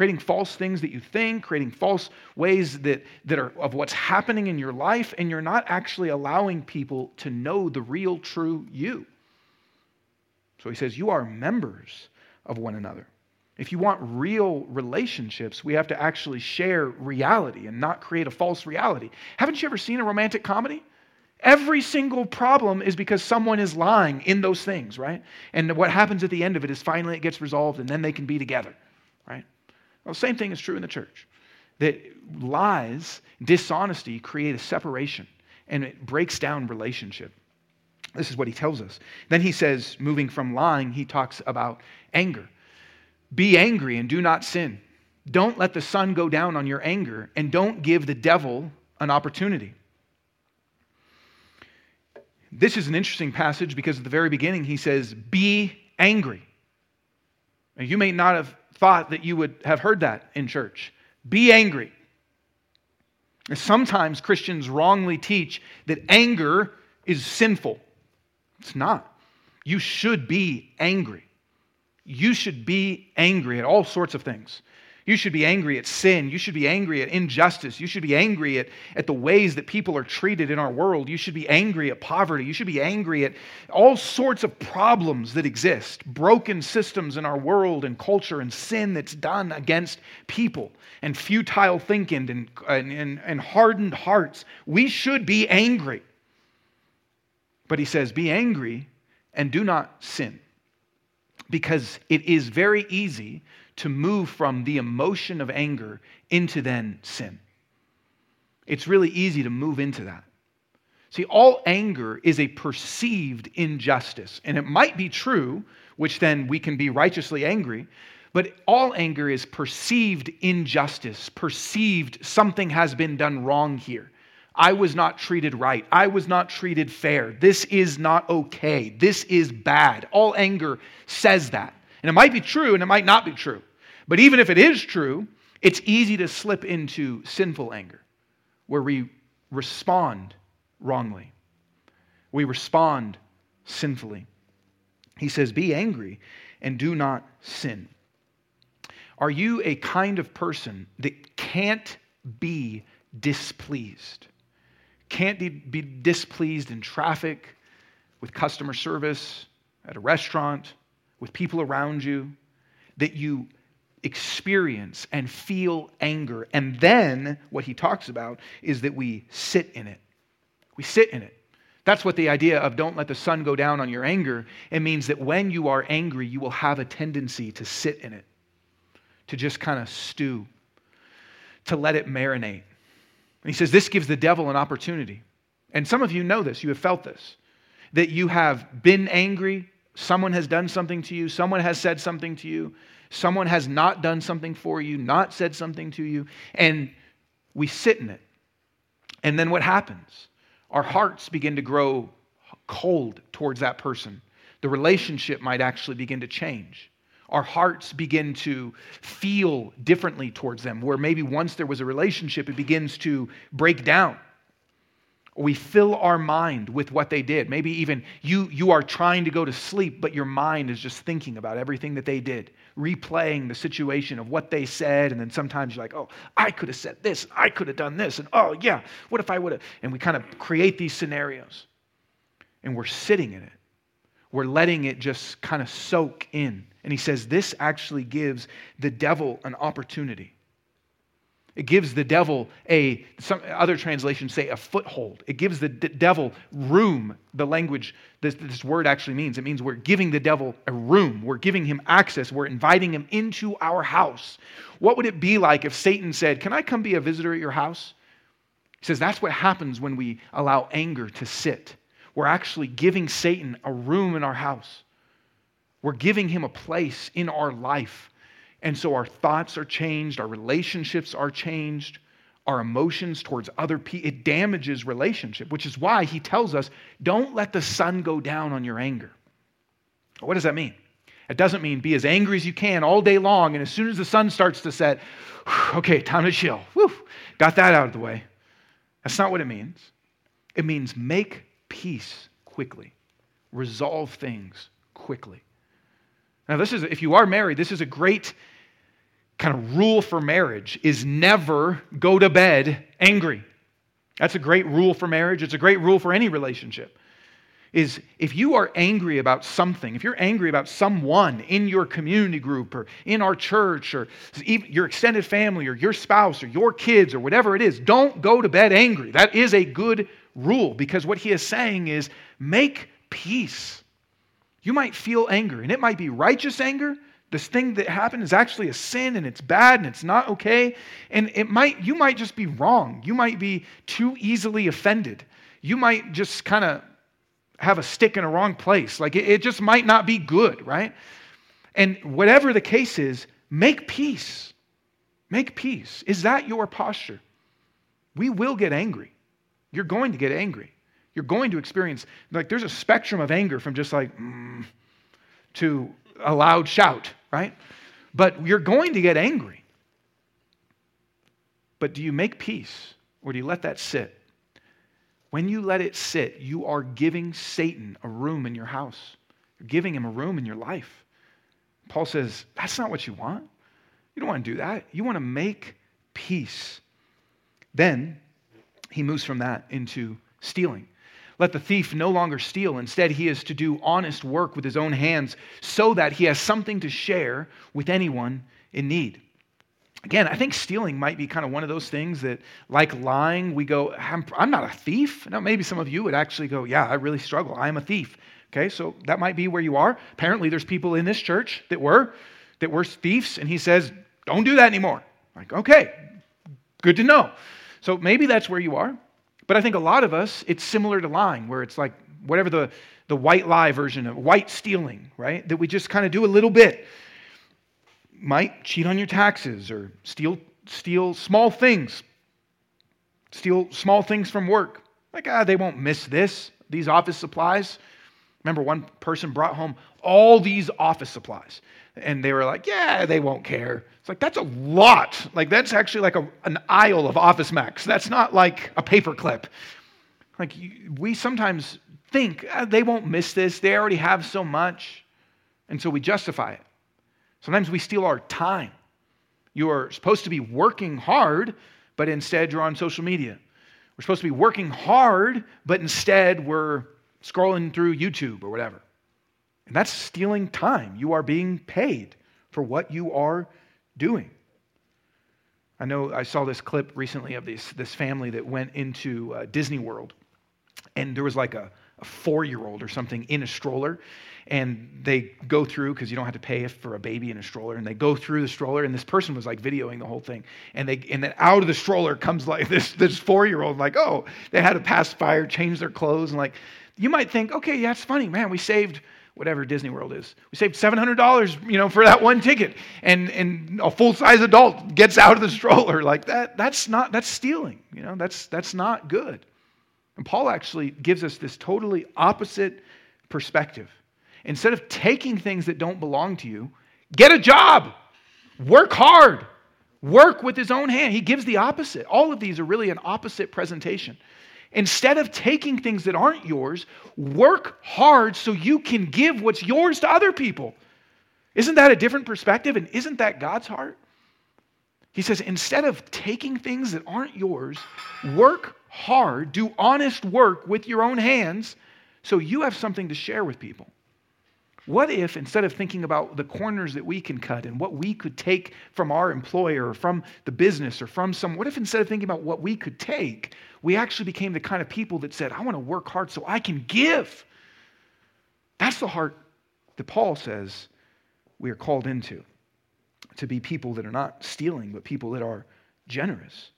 creating false things that you think, creating false ways that, that are of what's happening in your life, and you're not actually allowing people to know the real, true you. So he says, You are members of one another. If you want real relationships, we have to actually share reality and not create a false reality. Haven't you ever seen a romantic comedy? Every single problem is because someone is lying in those things, right? And what happens at the end of it is finally it gets resolved and then they can be together? Well, the same thing is true in the church. That lies, dishonesty create a separation and it breaks down relationship. This is what he tells us. Then he says, moving from lying, he talks about anger. Be angry and do not sin. Don't let the sun go down on your anger and don't give the devil an opportunity. This is an interesting passage because at the very beginning he says, Be angry. Now, you may not have thought that you would have heard that in church. Be angry. Sometimes Christians wrongly teach that anger is sinful. It's not. You should be angry. You should be angry at all sorts of things. You should be angry at sin. You should be angry at injustice. You should be angry at, at the ways that people are treated in our world. You should be angry at poverty. You should be angry at all sorts of problems that exist, broken systems in our world and culture, and sin that's done against people, and futile thinking and, and, and hardened hearts. We should be angry. But he says, Be angry and do not sin. Because it is very easy to move from the emotion of anger into then sin. It's really easy to move into that. See, all anger is a perceived injustice. And it might be true, which then we can be righteously angry, but all anger is perceived injustice, perceived something has been done wrong here. I was not treated right. I was not treated fair. This is not okay. This is bad. All anger says that. And it might be true and it might not be true. But even if it is true, it's easy to slip into sinful anger where we respond wrongly. We respond sinfully. He says, Be angry and do not sin. Are you a kind of person that can't be displeased? Can't be displeased in traffic, with customer service, at a restaurant, with people around you? That you experience and feel anger. And then what he talks about is that we sit in it. We sit in it. That's what the idea of don't let the sun go down on your anger. It means that when you are angry, you will have a tendency to sit in it, to just kind of stew, to let it marinate. And he says this gives the devil an opportunity. And some of you know this, you have felt this, that you have been angry, someone has done something to you, someone has said something to you, someone has not done something for you, not said something to you, and we sit in it. And then what happens? Our hearts begin to grow cold towards that person. The relationship might actually begin to change. Our hearts begin to feel differently towards them, where maybe once there was a relationship, it begins to break down we fill our mind with what they did. Maybe even you, you are trying to go to sleep, but your mind is just thinking about everything that they did, replaying the situation of what they said. And then sometimes you're like, oh, I could have said this, I could have done this. And oh, yeah, what if I would have? And we kind of create these scenarios. And we're sitting in it, we're letting it just kind of soak in. And he says, this actually gives the devil an opportunity it gives the devil a, some other translations say a foothold. It gives the d- devil room, the language this, this word actually means. It means we're giving the devil a room. We're giving him access. We're inviting him into our house. What would it be like if Satan said, Can I come be a visitor at your house? He says that's what happens when we allow anger to sit. We're actually giving Satan a room in our house. We're giving him a place in our life and so our thoughts are changed, our relationships are changed, our emotions towards other people. It damages relationship, which is why he tells us don't let the sun go down on your anger. What does that mean? It doesn't mean be as angry as you can all day long, and as soon as the sun starts to set, okay, time to chill. Whew, got that out of the way. That's not what it means. It means make peace quickly, resolve things quickly. Now, this is, if you are married, this is a great kind of rule for marriage is never go to bed angry. That's a great rule for marriage. It's a great rule for any relationship. Is if you are angry about something, if you're angry about someone in your community group or in our church or your extended family or your spouse or your kids or whatever it is, don't go to bed angry. That is a good rule because what he is saying is make peace. You might feel anger, and it might be righteous anger, this thing that happened is actually a sin and it's bad and it's not okay. And it might you might just be wrong. You might be too easily offended. You might just kind of have a stick in a wrong place. Like it, it just might not be good right? And whatever the case is make peace. Make peace. Is that your posture? We will get angry. You're going to get angry you're going to experience like there's a spectrum of anger from just like mm, to a loud shout right? But you're going to get angry. But do you make peace or do you let that sit? When you let it sit, you are giving Satan a room in your house. You're giving him a room in your life. Paul says, that's not what you want. You don't want to do that. You want to make peace. Then he moves from that into stealing. Let the thief no longer steal. Instead, he is to do honest work with his own hands so that he has something to share with anyone in need. Again, I think stealing might be kind of one of those things that, like lying, we go, I'm, I'm not a thief. Now, maybe some of you would actually go, Yeah, I really struggle. I am a thief. Okay, so that might be where you are. Apparently, there's people in this church that were that were thieves, and he says, Don't do that anymore. Like, okay, good to know. So maybe that's where you are. But I think a lot of us, it's similar to lying, where it's like whatever the, the white lie version of white stealing, right? That we just kind of do a little bit. Might cheat on your taxes or steal, steal small things, steal small things from work. Like, ah, they won't miss this, these office supplies. Remember, one person brought home all these office supplies, and they were like, Yeah, they won't care. It's like, that's a lot. Like, that's actually like a, an aisle of Office Max. That's not like a paperclip. Like, we sometimes think ah, they won't miss this. They already have so much. And so we justify it. Sometimes we steal our time. You are supposed to be working hard, but instead you're on social media. We're supposed to be working hard, but instead we're scrolling through YouTube or whatever. And that's stealing time. You are being paid for what you are doing. I know I saw this clip recently of this, this family that went into uh, Disney World, and there was like a, a four year old or something in a stroller. And they go through, because you don't have to pay for a baby in a stroller, and they go through the stroller, and this person was like videoing the whole thing. And, they, and then out of the stroller comes like this, this four year old, like, oh, they had to pass fire, change their clothes, and like, you might think, okay, yeah, it's funny, man, we saved whatever Disney World is. We saved $700, you know, for that one ticket. And, and a full-size adult gets out of the stroller like that. That's not, that's stealing, you know, that's, that's not good. And Paul actually gives us this totally opposite perspective. Instead of taking things that don't belong to you, get a job, work hard, work with his own hand. He gives the opposite. All of these are really an opposite presentation. Instead of taking things that aren't yours, work hard so you can give what's yours to other people. Isn't that a different perspective? And isn't that God's heart? He says, instead of taking things that aren't yours, work hard, do honest work with your own hands so you have something to share with people. What if, instead of thinking about the corners that we can cut and what we could take from our employer or from the business or from some, what if instead of thinking about what we could take, we actually became the kind of people that said, I want to work hard so I can give? That's the heart that Paul says we are called into to be people that are not stealing, but people that are generous.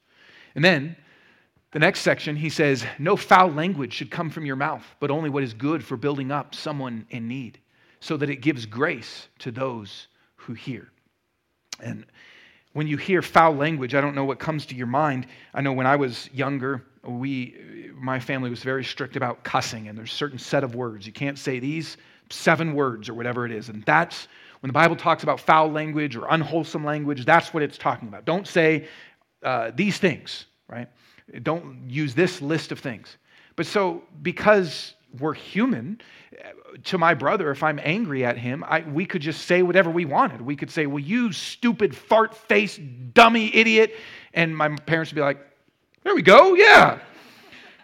And then the next section, he says, No foul language should come from your mouth, but only what is good for building up someone in need so that it gives grace to those who hear. And when you hear foul language, I don't know what comes to your mind. I know when I was younger, we, my family was very strict about cussing, and there's a certain set of words. You can't say these seven words or whatever it is. And that's when the Bible talks about foul language or unwholesome language, that's what it's talking about. Don't say uh, these things, right? Don't use this list of things. But so, because we're human. To my brother, if I'm angry at him, I, we could just say whatever we wanted. We could say, Well, you stupid fart face dummy idiot. And my parents would be like, There we go. Yeah.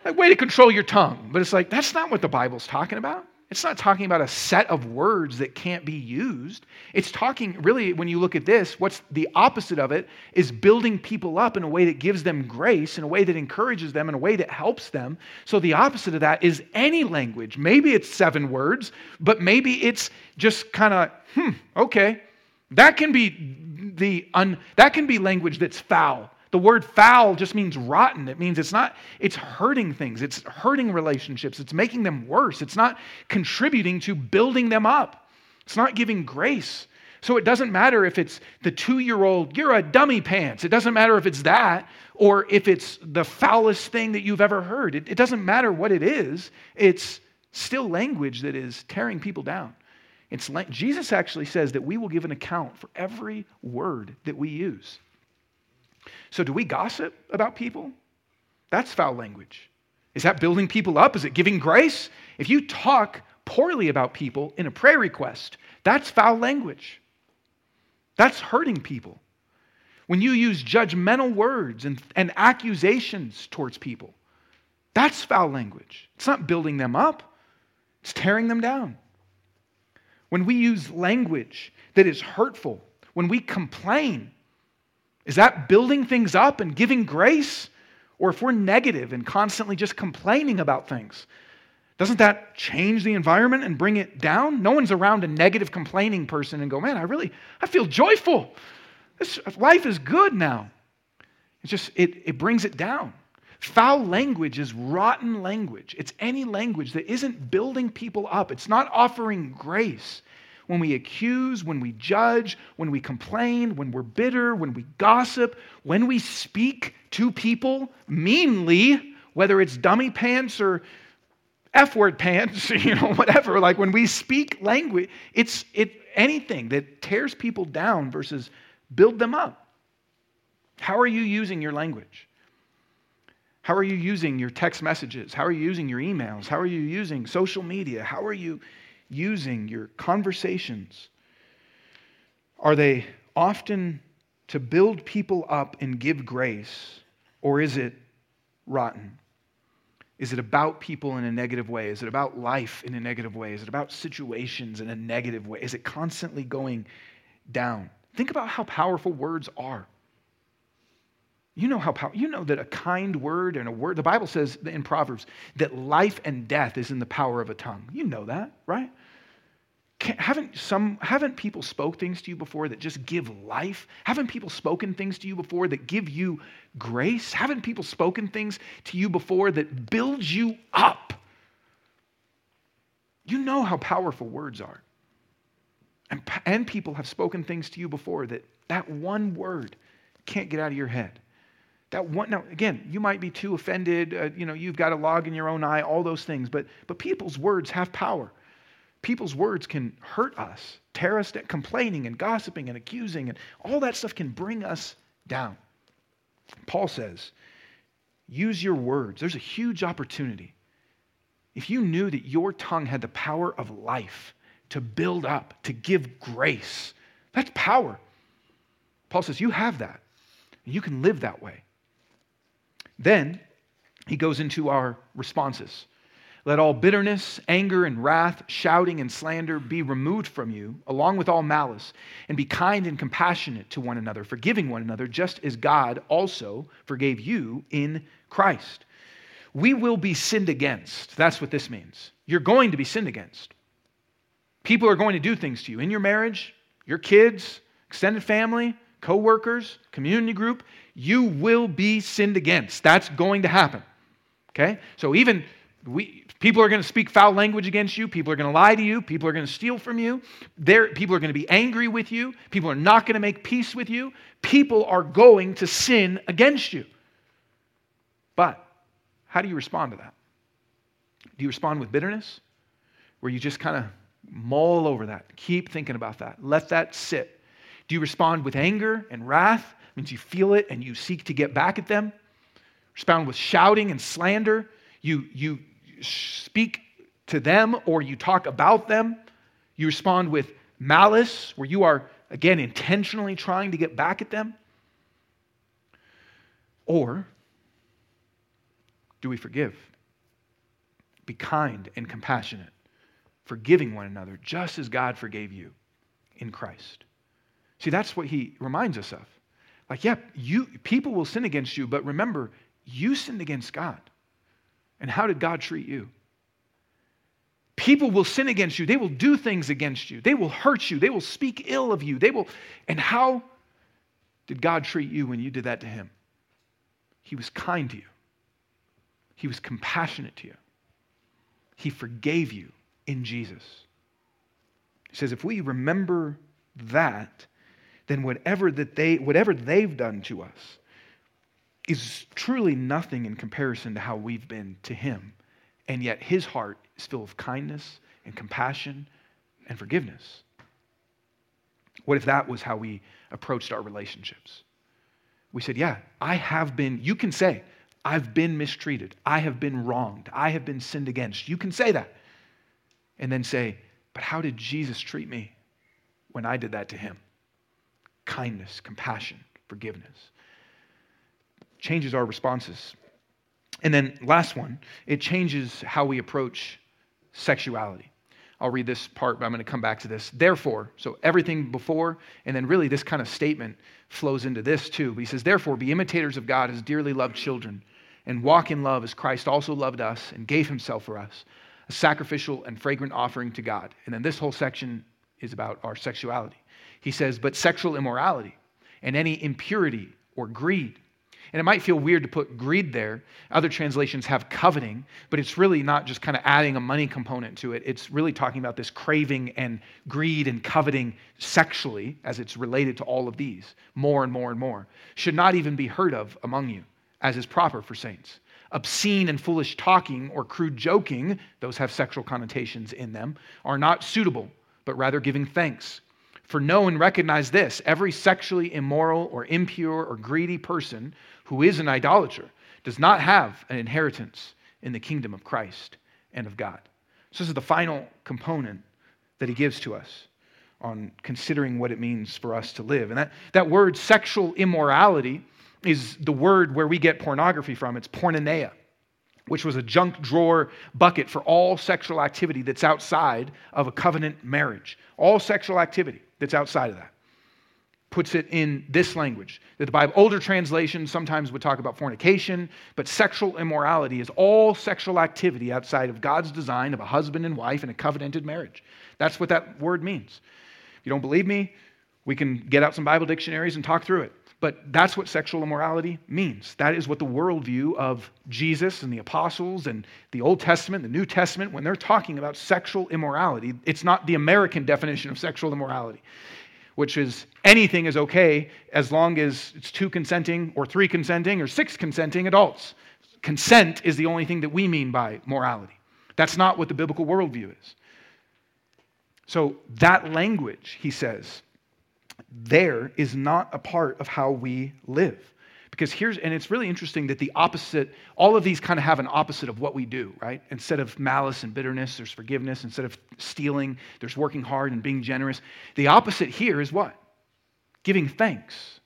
Like, way to control your tongue. But it's like, that's not what the Bible's talking about. It's not talking about a set of words that can't be used. It's talking, really, when you look at this, what's the opposite of it is building people up in a way that gives them grace, in a way that encourages them, in a way that helps them. So the opposite of that is any language. Maybe it's seven words, but maybe it's just kind of, hmm, okay. That can be the un, that can be language that's foul. The word foul just means rotten. It means it's not, it's hurting things, it's hurting relationships, it's making them worse, it's not contributing to building them up, it's not giving grace. So it doesn't matter if it's the two year old, you're a dummy pants. It doesn't matter if it's that or if it's the foulest thing that you've ever heard. It, it doesn't matter what it is, it's still language that is tearing people down. It's, Jesus actually says that we will give an account for every word that we use. So, do we gossip about people? That's foul language. Is that building people up? Is it giving grace? If you talk poorly about people in a prayer request, that's foul language. That's hurting people. When you use judgmental words and, and accusations towards people, that's foul language. It's not building them up, it's tearing them down. When we use language that is hurtful, when we complain, is that building things up and giving grace? Or if we're negative and constantly just complaining about things, doesn't that change the environment and bring it down? No one's around a negative complaining person and go, man, I really, I feel joyful. This life is good now. It's just, it, it brings it down. Foul language is rotten language. It's any language that isn't building people up. It's not offering grace when we accuse, when we judge, when we complain, when we're bitter, when we gossip, when we speak to people meanly, whether it's dummy pants or F word pants, you know, whatever, like when we speak language, it's it, anything that tears people down versus build them up. How are you using your language? How are you using your text messages? How are you using your emails? How are you using social media? How are you using your conversations? Are they often to build people up and give grace, or is it rotten? Is it about people in a negative way? Is it about life in a negative way? Is it about situations in a negative way? Is it constantly going down? Think about how powerful words are. You know how power, you know that a kind word and a word, the Bible says in Proverbs that life and death is in the power of a tongue. You know that, right? Haven't some haven't people spoke things to you before that just give life? Haven't people spoken things to you before that give you grace? Haven't people spoken things to you before that build you up? You know how powerful words are. And, and people have spoken things to you before that that one word can't get out of your head. That one now again you might be too offended uh, you know you've got a log in your own eye all those things but but people's words have power people's words can hurt us, tear us down, complaining and gossiping and accusing, and all that stuff can bring us down. Paul says, use your words. There's a huge opportunity. If you knew that your tongue had the power of life to build up, to give grace, that's power. Paul says, you have that. And you can live that way. Then he goes into our responses. Let all bitterness, anger, and wrath, shouting, and slander be removed from you, along with all malice, and be kind and compassionate to one another, forgiving one another, just as God also forgave you in Christ. We will be sinned against. That's what this means. You're going to be sinned against. People are going to do things to you in your marriage, your kids, extended family, co workers, community group. You will be sinned against. That's going to happen. Okay? So even we, people are going to speak foul language against you. People are going to lie to you. People are going to steal from you. They're, people are going to be angry with you. People are not going to make peace with you. People are going to sin against you. But how do you respond to that? Do you respond with bitterness? Where you just kind of mull over that, keep thinking about that, let that sit? Do you respond with anger and wrath? It means you feel it and you seek to get back at them. Respond with shouting and slander. You, you speak to them or you talk about them. You respond with malice, where you are, again, intentionally trying to get back at them. Or do we forgive? Be kind and compassionate, forgiving one another, just as God forgave you in Christ. See, that's what he reminds us of. Like, yeah, you people will sin against you, but remember, you sinned against God. And how did God treat you? People will sin against you. They will do things against you. They will hurt you. They will speak ill of you. They will and how did God treat you when you did that to him? He was kind to you. He was compassionate to you. He forgave you in Jesus. He says if we remember that, then whatever that they whatever they've done to us, is truly nothing in comparison to how we've been to him. And yet his heart is full of kindness and compassion and forgiveness. What if that was how we approached our relationships? We said, Yeah, I have been, you can say, I've been mistreated. I have been wronged. I have been sinned against. You can say that. And then say, But how did Jesus treat me when I did that to him? Kindness, compassion, forgiveness changes our responses. And then, last one, it changes how we approach sexuality. I'll read this part, but I'm going to come back to this. Therefore, so everything before, and then really this kind of statement flows into this too. He says, Therefore, be imitators of God as dearly loved children, and walk in love as Christ also loved us and gave himself for us, a sacrificial and fragrant offering to God. And then this whole section is about our sexuality. He says, But sexual immorality and any impurity or greed and it might feel weird to put greed there. Other translations have coveting, but it's really not just kind of adding a money component to it. It's really talking about this craving and greed and coveting sexually, as it's related to all of these, more and more and more. Should not even be heard of among you, as is proper for saints. Obscene and foolish talking or crude joking, those have sexual connotations in them, are not suitable, but rather giving thanks. For know and recognize this every sexually immoral or impure or greedy person who is an idolater does not have an inheritance in the kingdom of Christ and of God. So, this is the final component that he gives to us on considering what it means for us to live. And that, that word sexual immorality is the word where we get pornography from. It's porneia, which was a junk drawer bucket for all sexual activity that's outside of a covenant marriage. All sexual activity that's outside of that. Puts it in this language. That the Bible, older translations sometimes would talk about fornication, but sexual immorality is all sexual activity outside of God's design of a husband and wife in a covenanted marriage. That's what that word means. If you don't believe me, we can get out some Bible dictionaries and talk through it. But that's what sexual immorality means. That is what the worldview of Jesus and the apostles and the Old Testament, the New Testament, when they're talking about sexual immorality, it's not the American definition of sexual immorality which is anything is okay as long as it's two consenting or three consenting or six consenting adults. Consent is the only thing that we mean by morality. That's not what the biblical worldview is. So, that language, he says, there is not a part of how we live. Because here's, and it's really interesting that the opposite, all of these kind of have an opposite of what we do, right? Instead of malice and bitterness, there's forgiveness. Instead of stealing, there's working hard and being generous. The opposite here is what? Giving thanks.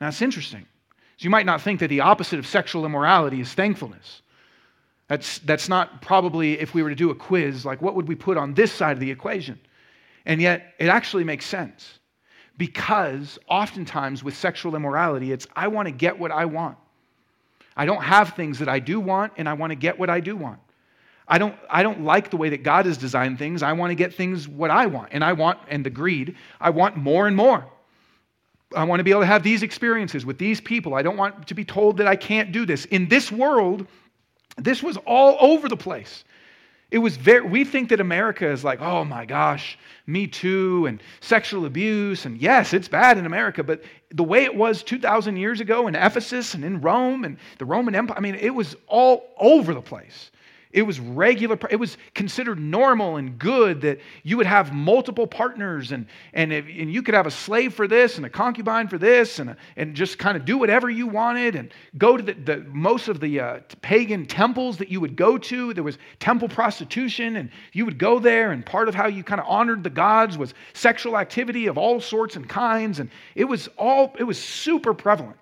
Now, it's interesting. So you might not think that the opposite of sexual immorality is thankfulness. That's, that's not probably, if we were to do a quiz, like what would we put on this side of the equation? And yet, it actually makes sense because oftentimes with sexual immorality, it's I want to get what I want. I don't have things that I do want, and I want to get what I do want. I don't, I don't like the way that God has designed things. I want to get things what I want. And I want, and the greed, I want more and more. I want to be able to have these experiences with these people. I don't want to be told that I can't do this. In this world, this was all over the place. It was very, we think that America is like, oh my gosh, me too, and sexual abuse. And yes, it's bad in America, but the way it was 2,000 years ago in Ephesus and in Rome and the Roman Empire, I mean, it was all over the place. It was regular, it was considered normal and good that you would have multiple partners and, and, if, and you could have a slave for this and a concubine for this and, and just kind of do whatever you wanted and go to the, the most of the uh, pagan temples that you would go to. There was temple prostitution and you would go there and part of how you kind of honored the gods was sexual activity of all sorts and kinds. And it was all, it was super prevalent.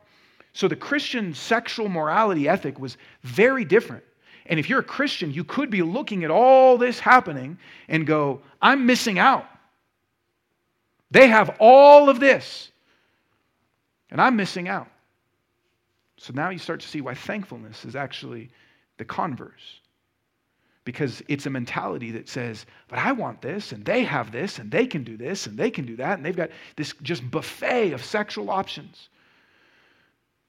So the Christian sexual morality ethic was very different and if you're a Christian, you could be looking at all this happening and go, I'm missing out. They have all of this, and I'm missing out. So now you start to see why thankfulness is actually the converse. Because it's a mentality that says, but I want this, and they have this, and they can do this, and they can do that, and they've got this just buffet of sexual options.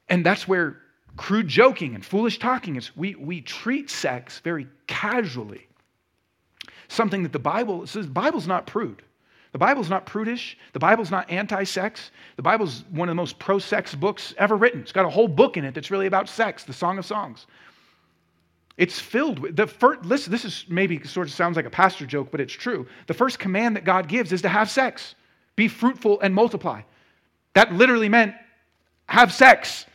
And that's where crude joking and foolish talking is we, we treat sex very casually. Something that the Bible says, the Bible's not prude. The Bible's not prudish. The Bible's not anti sex. The Bible's one of the most pro sex books ever written. It's got a whole book in it that's really about sex, the Song of Songs. It's filled with the first, listen, this is maybe sort of sounds like a pastor joke, but it's true. The first command that God gives is to have sex, be fruitful and multiply. That literally meant have sex.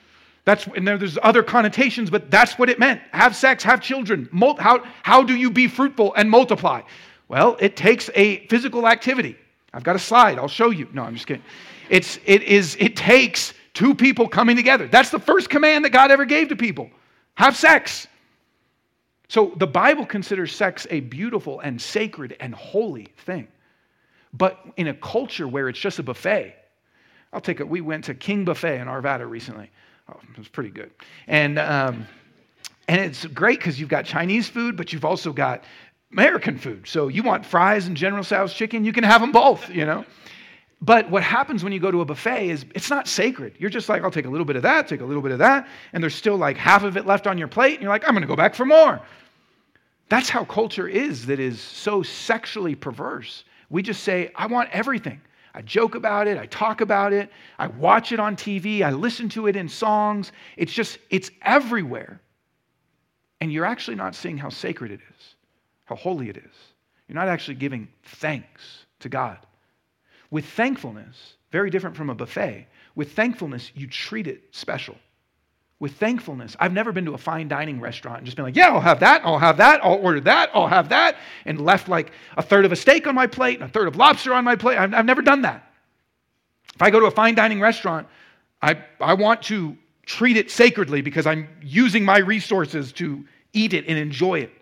That's, and there's other connotations, but that's what it meant. Have sex, have children. How, how do you be fruitful and multiply? Well, it takes a physical activity. I've got a slide. I'll show you. No, I'm just kidding. It's, it, is, it takes two people coming together. That's the first command that God ever gave to people have sex. So the Bible considers sex a beautiful and sacred and holy thing. But in a culture where it's just a buffet, I'll take it. We went to King Buffet in Arvada recently. Oh, it was pretty good. And, um, and it's great because you've got Chinese food, but you've also got American food. So you want fries and General Tso's chicken, you can have them both, you know? But what happens when you go to a buffet is it's not sacred. You're just like, I'll take a little bit of that, take a little bit of that, and there's still like half of it left on your plate, and you're like, I'm gonna go back for more. That's how culture is, that is so sexually perverse. We just say, I want everything. I joke about it, I talk about it, I watch it on TV, I listen to it in songs. It's just, it's everywhere. And you're actually not seeing how sacred it is, how holy it is. You're not actually giving thanks to God. With thankfulness, very different from a buffet, with thankfulness, you treat it special with thankfulness. I've never been to a fine dining restaurant and just been like, yeah, I'll have that, I'll have that, I'll order that, I'll have that, and left like a third of a steak on my plate and a third of lobster on my plate. I've, I've never done that. If I go to a fine dining restaurant, I, I want to treat it sacredly because I'm using my resources to eat it and enjoy it.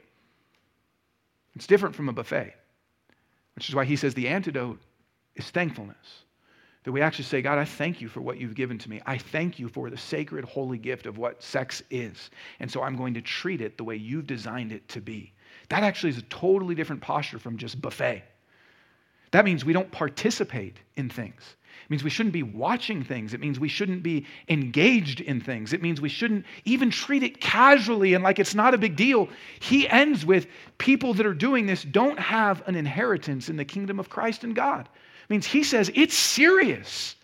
It's different from a buffet, which is why he says the antidote is thankfulness. That we actually say, God, I thank you for what you've given to me. I thank you for the sacred, holy gift of what sex is. And so I'm going to treat it the way you've designed it to be. That actually is a totally different posture from just buffet. That means we don't participate in things. It means we shouldn't be watching things. It means we shouldn't be engaged in things. It means we shouldn't even treat it casually and like it's not a big deal. He ends with people that are doing this don't have an inheritance in the kingdom of Christ and God. Means he says it's serious.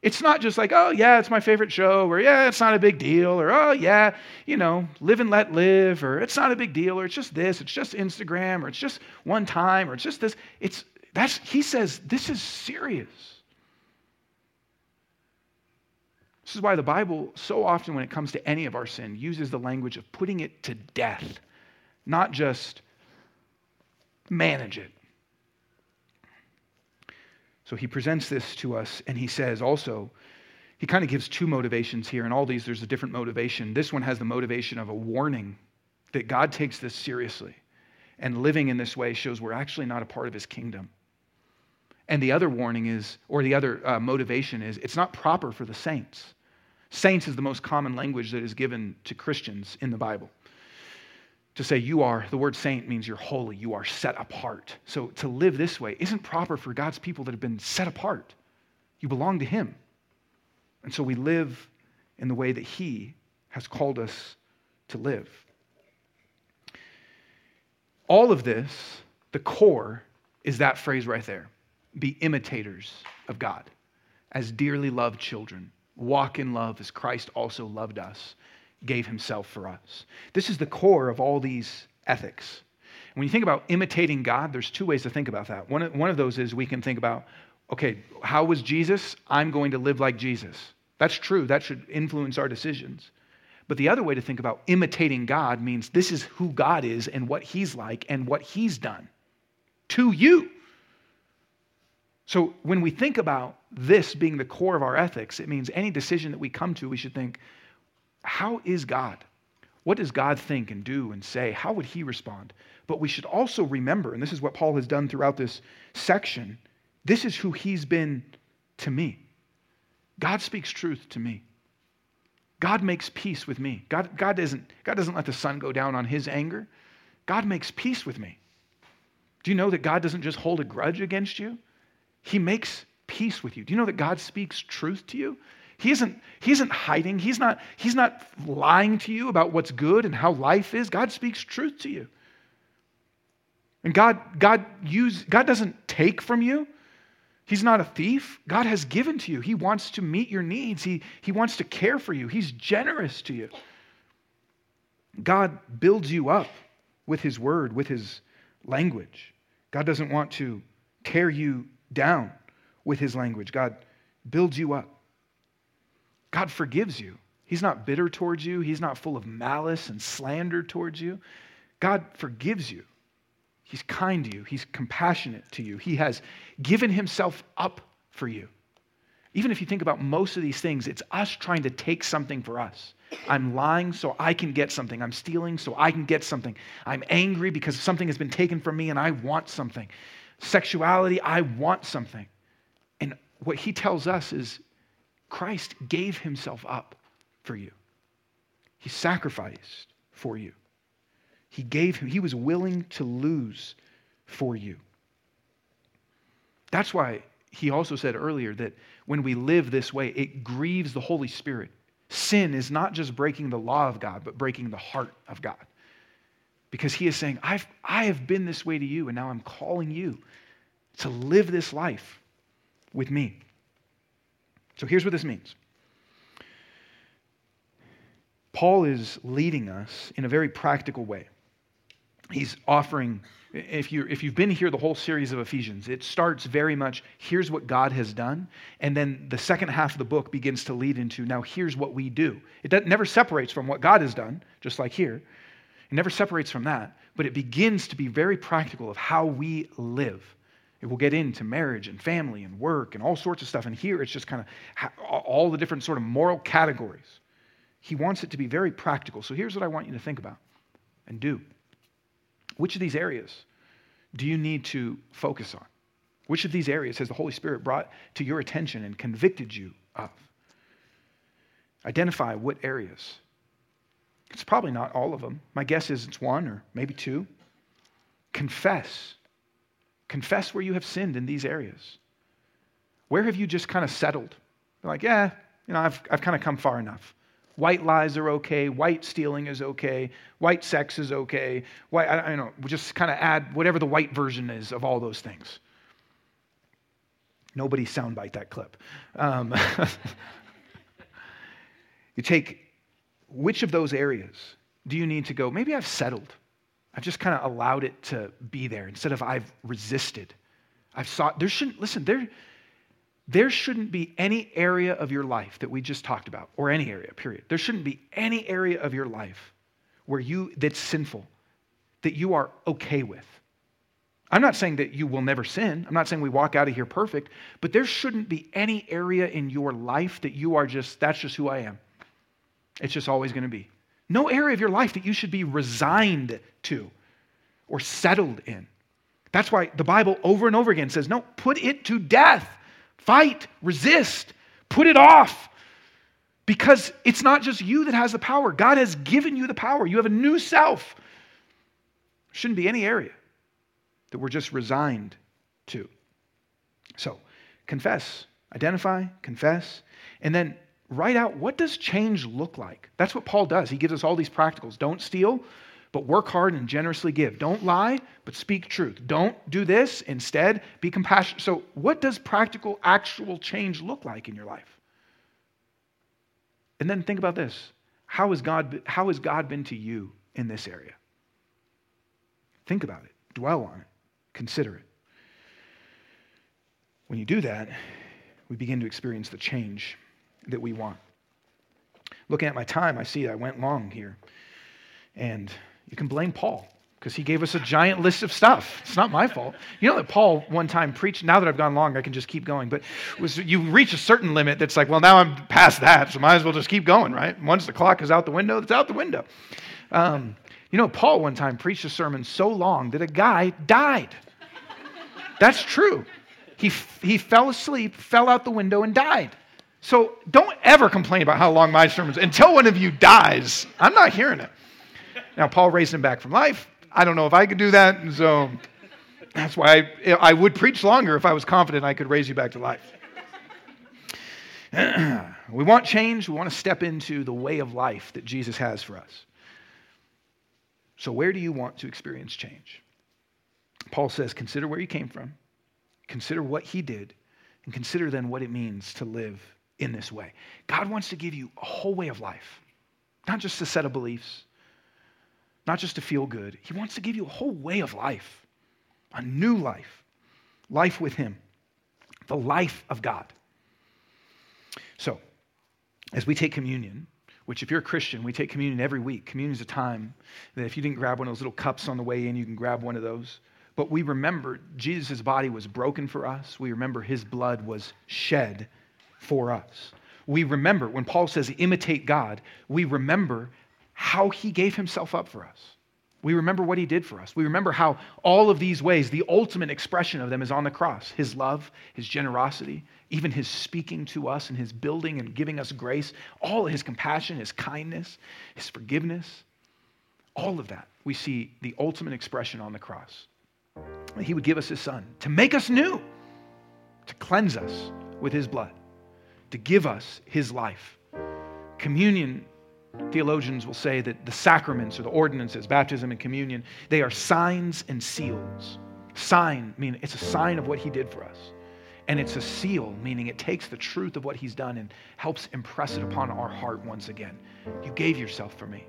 It's not just like, oh, yeah, it's my favorite show, or yeah, it's not a big deal, or oh, yeah, you know, live and let live, or it's not a big deal, or it's just this, it's just Instagram, or it's just one time, or it's just this. It's that's, he says, this is serious. This is why the Bible, so often when it comes to any of our sin, uses the language of putting it to death, not just manage it. So he presents this to us, and he says also, he kind of gives two motivations here. In all these, there's a different motivation. This one has the motivation of a warning that God takes this seriously. And living in this way shows we're actually not a part of his kingdom. And the other warning is, or the other uh, motivation is, it's not proper for the saints. Saints is the most common language that is given to Christians in the Bible. To say you are, the word saint means you're holy, you are set apart. So to live this way isn't proper for God's people that have been set apart. You belong to Him. And so we live in the way that He has called us to live. All of this, the core, is that phrase right there be imitators of God as dearly loved children. Walk in love as Christ also loved us, gave himself for us. This is the core of all these ethics. When you think about imitating God, there's two ways to think about that. One, one of those is we can think about, okay, how was Jesus? I'm going to live like Jesus. That's true. That should influence our decisions. But the other way to think about imitating God means this is who God is and what he's like and what he's done to you. So when we think about this being the core of our ethics, it means any decision that we come to, we should think, how is God? What does God think and do and say? How would he respond? But we should also remember, and this is what Paul has done throughout this section, this is who he's been to me. God speaks truth to me. God makes peace with me. God, God, doesn't, God doesn't let the sun go down on his anger. God makes peace with me. Do you know that God doesn't just hold a grudge against you? He makes peace with you. Do you know that God speaks truth to you? He isn't, he isn't hiding. He's not, he's not lying to you about what's good and how life is. God speaks truth to you. And God, God, use, God doesn't take from you. He's not a thief. God has given to you. He wants to meet your needs. He, he wants to care for you. He's generous to you. God builds you up with His word, with His language. God doesn't want to tear you down with his language. God builds you up. God forgives you. He's not bitter towards you, he's not full of malice and slander towards you. God forgives you. He's kind to you, he's compassionate to you. He has given himself up for you. Even if you think about most of these things, it's us trying to take something for us. I'm lying so I can get something. I'm stealing so I can get something. I'm angry because something has been taken from me and I want something sexuality, I want something. And what he tells us is Christ gave himself up for you. He sacrificed for you. He gave him, he was willing to lose for you. That's why he also said earlier that when we live this way, it grieves the Holy Spirit. Sin is not just breaking the law of God, but breaking the heart of God. Because he is saying, I've, I have been this way to you, and now I'm calling you to live this life with me. So here's what this means Paul is leading us in a very practical way. He's offering, if, you if you've been here the whole series of Ephesians, it starts very much here's what God has done. And then the second half of the book begins to lead into now here's what we do. It never separates from what God has done, just like here. It never separates from that, but it begins to be very practical of how we live. It will get into marriage and family and work and all sorts of stuff. And here it's just kind of all the different sort of moral categories. He wants it to be very practical. So here's what I want you to think about and do. Which of these areas do you need to focus on? Which of these areas has the Holy Spirit brought to your attention and convicted you of? Identify what areas. It's probably not all of them. My guess is it's one or maybe two. Confess. Confess where you have sinned in these areas. Where have you just kind of settled? You're like, yeah, you know, I've, I've kind of come far enough. White lies are okay. White stealing is okay. White sex is okay. White, I, I don't know, just kind of add whatever the white version is of all those things. Nobody soundbite that clip. Um, you take which of those areas do you need to go? Maybe I've settled. I've just kind of allowed it to be there instead of I've resisted. I've sought, there shouldn't, listen, there, there shouldn't be any area of your life that we just talked about, or any area, period. There shouldn't be any area of your life where you, that's sinful, that you are okay with. I'm not saying that you will never sin. I'm not saying we walk out of here perfect, but there shouldn't be any area in your life that you are just, that's just who I am. It's just always going to be. No area of your life that you should be resigned to or settled in. That's why the Bible over and over again says, no, put it to death. Fight, resist, put it off. Because it's not just you that has the power. God has given you the power. You have a new self. Shouldn't be any area that we're just resigned to. So, confess, identify, confess, and then write out what does change look like. That's what Paul does. He gives us all these practicals. Don't steal, but work hard and generously give. Don't lie, but speak truth. Don't do this, instead, be compassionate. So, what does practical, actual change look like in your life? And then think about this how has God, how has God been to you in this area? Think about it, dwell on it, consider it. When you do that, we begin to experience the change that we want. Looking at my time, I see I went long here. And you can blame Paul because he gave us a giant list of stuff. It's not my fault. You know that Paul one time preached, now that I've gone long, I can just keep going, but was you reach a certain limit that's like, well, now I'm past that, so might as well just keep going, right? Once the clock is out the window, it's out the window. Um, you know, Paul one time preached a sermon so long that a guy died. That's true. He, he fell asleep, fell out the window, and died. So don't ever complain about how long my sermons until one of you dies. I'm not hearing it. Now, Paul raised him back from life. I don't know if I could do that. So that's why I, I would preach longer if I was confident I could raise you back to life. we want change. We want to step into the way of life that Jesus has for us. So, where do you want to experience change? Paul says, consider where you came from, consider what he did, and consider then what it means to live in this way. God wants to give you a whole way of life, not just a set of beliefs, not just to feel good. He wants to give you a whole way of life, a new life, life with Him, the life of God. So, as we take communion, which if you're a Christian, we take communion every week. Communion is a time that if you didn't grab one of those little cups on the way in, you can grab one of those. But we remember Jesus' body was broken for us. We remember his blood was shed for us. We remember, when Paul says imitate God, we remember how he gave himself up for us. We remember what he did for us. We remember how all of these ways, the ultimate expression of them is on the cross his love, his generosity, even his speaking to us and his building and giving us grace, all of his compassion, his kindness, his forgiveness, all of that. We see the ultimate expression on the cross. He would give us his son to make us new, to cleanse us with his blood, to give us his life. Communion Theologians will say that the sacraments or the ordinances, baptism and communion, they are signs and seals. Sign, meaning it's a sign of what he did for us. And it's a seal, meaning it takes the truth of what he's done and helps impress it upon our heart once again. You gave yourself for me.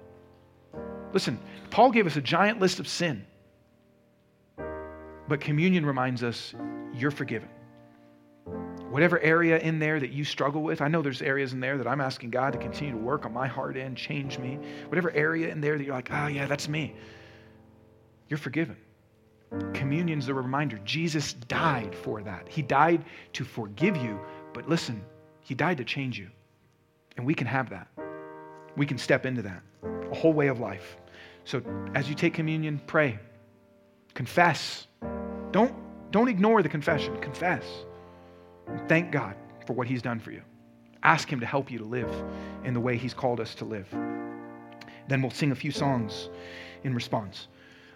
Listen, Paul gave us a giant list of sin. But communion reminds us you're forgiven. Whatever area in there that you struggle with, I know there's areas in there that I'm asking God to continue to work on my heart in, change me. Whatever area in there that you're like, oh, yeah, that's me, you're forgiven. Communion's the reminder Jesus died for that. He died to forgive you, but listen, He died to change you. And we can have that. We can step into that, a whole way of life. So as you take communion, pray, confess. Don't Don't ignore the confession, confess. Thank God for what He's done for you. Ask Him to help you to live in the way He's called us to live. Then we'll sing a few songs in response.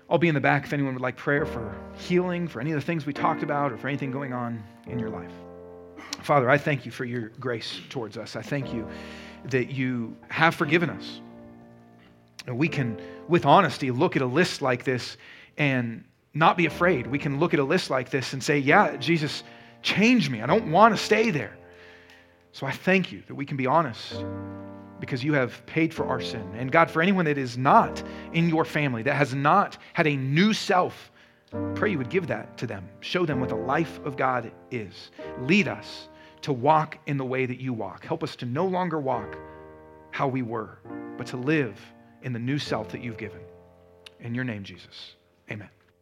I'll be in the back if anyone would like prayer for healing, for any of the things we talked about, or for anything going on in your life. Father, I thank you for your grace towards us. I thank you that you have forgiven us. And we can, with honesty, look at a list like this and not be afraid. We can look at a list like this and say, Yeah, Jesus, change me. I don't want to stay there. So I thank you that we can be honest because you have paid for our sin. And God, for anyone that is not in your family, that has not had a new self, pray you would give that to them. Show them what the life of God is. Lead us to walk in the way that you walk. Help us to no longer walk how we were, but to live in the new self that you've given. In your name, Jesus. Amen.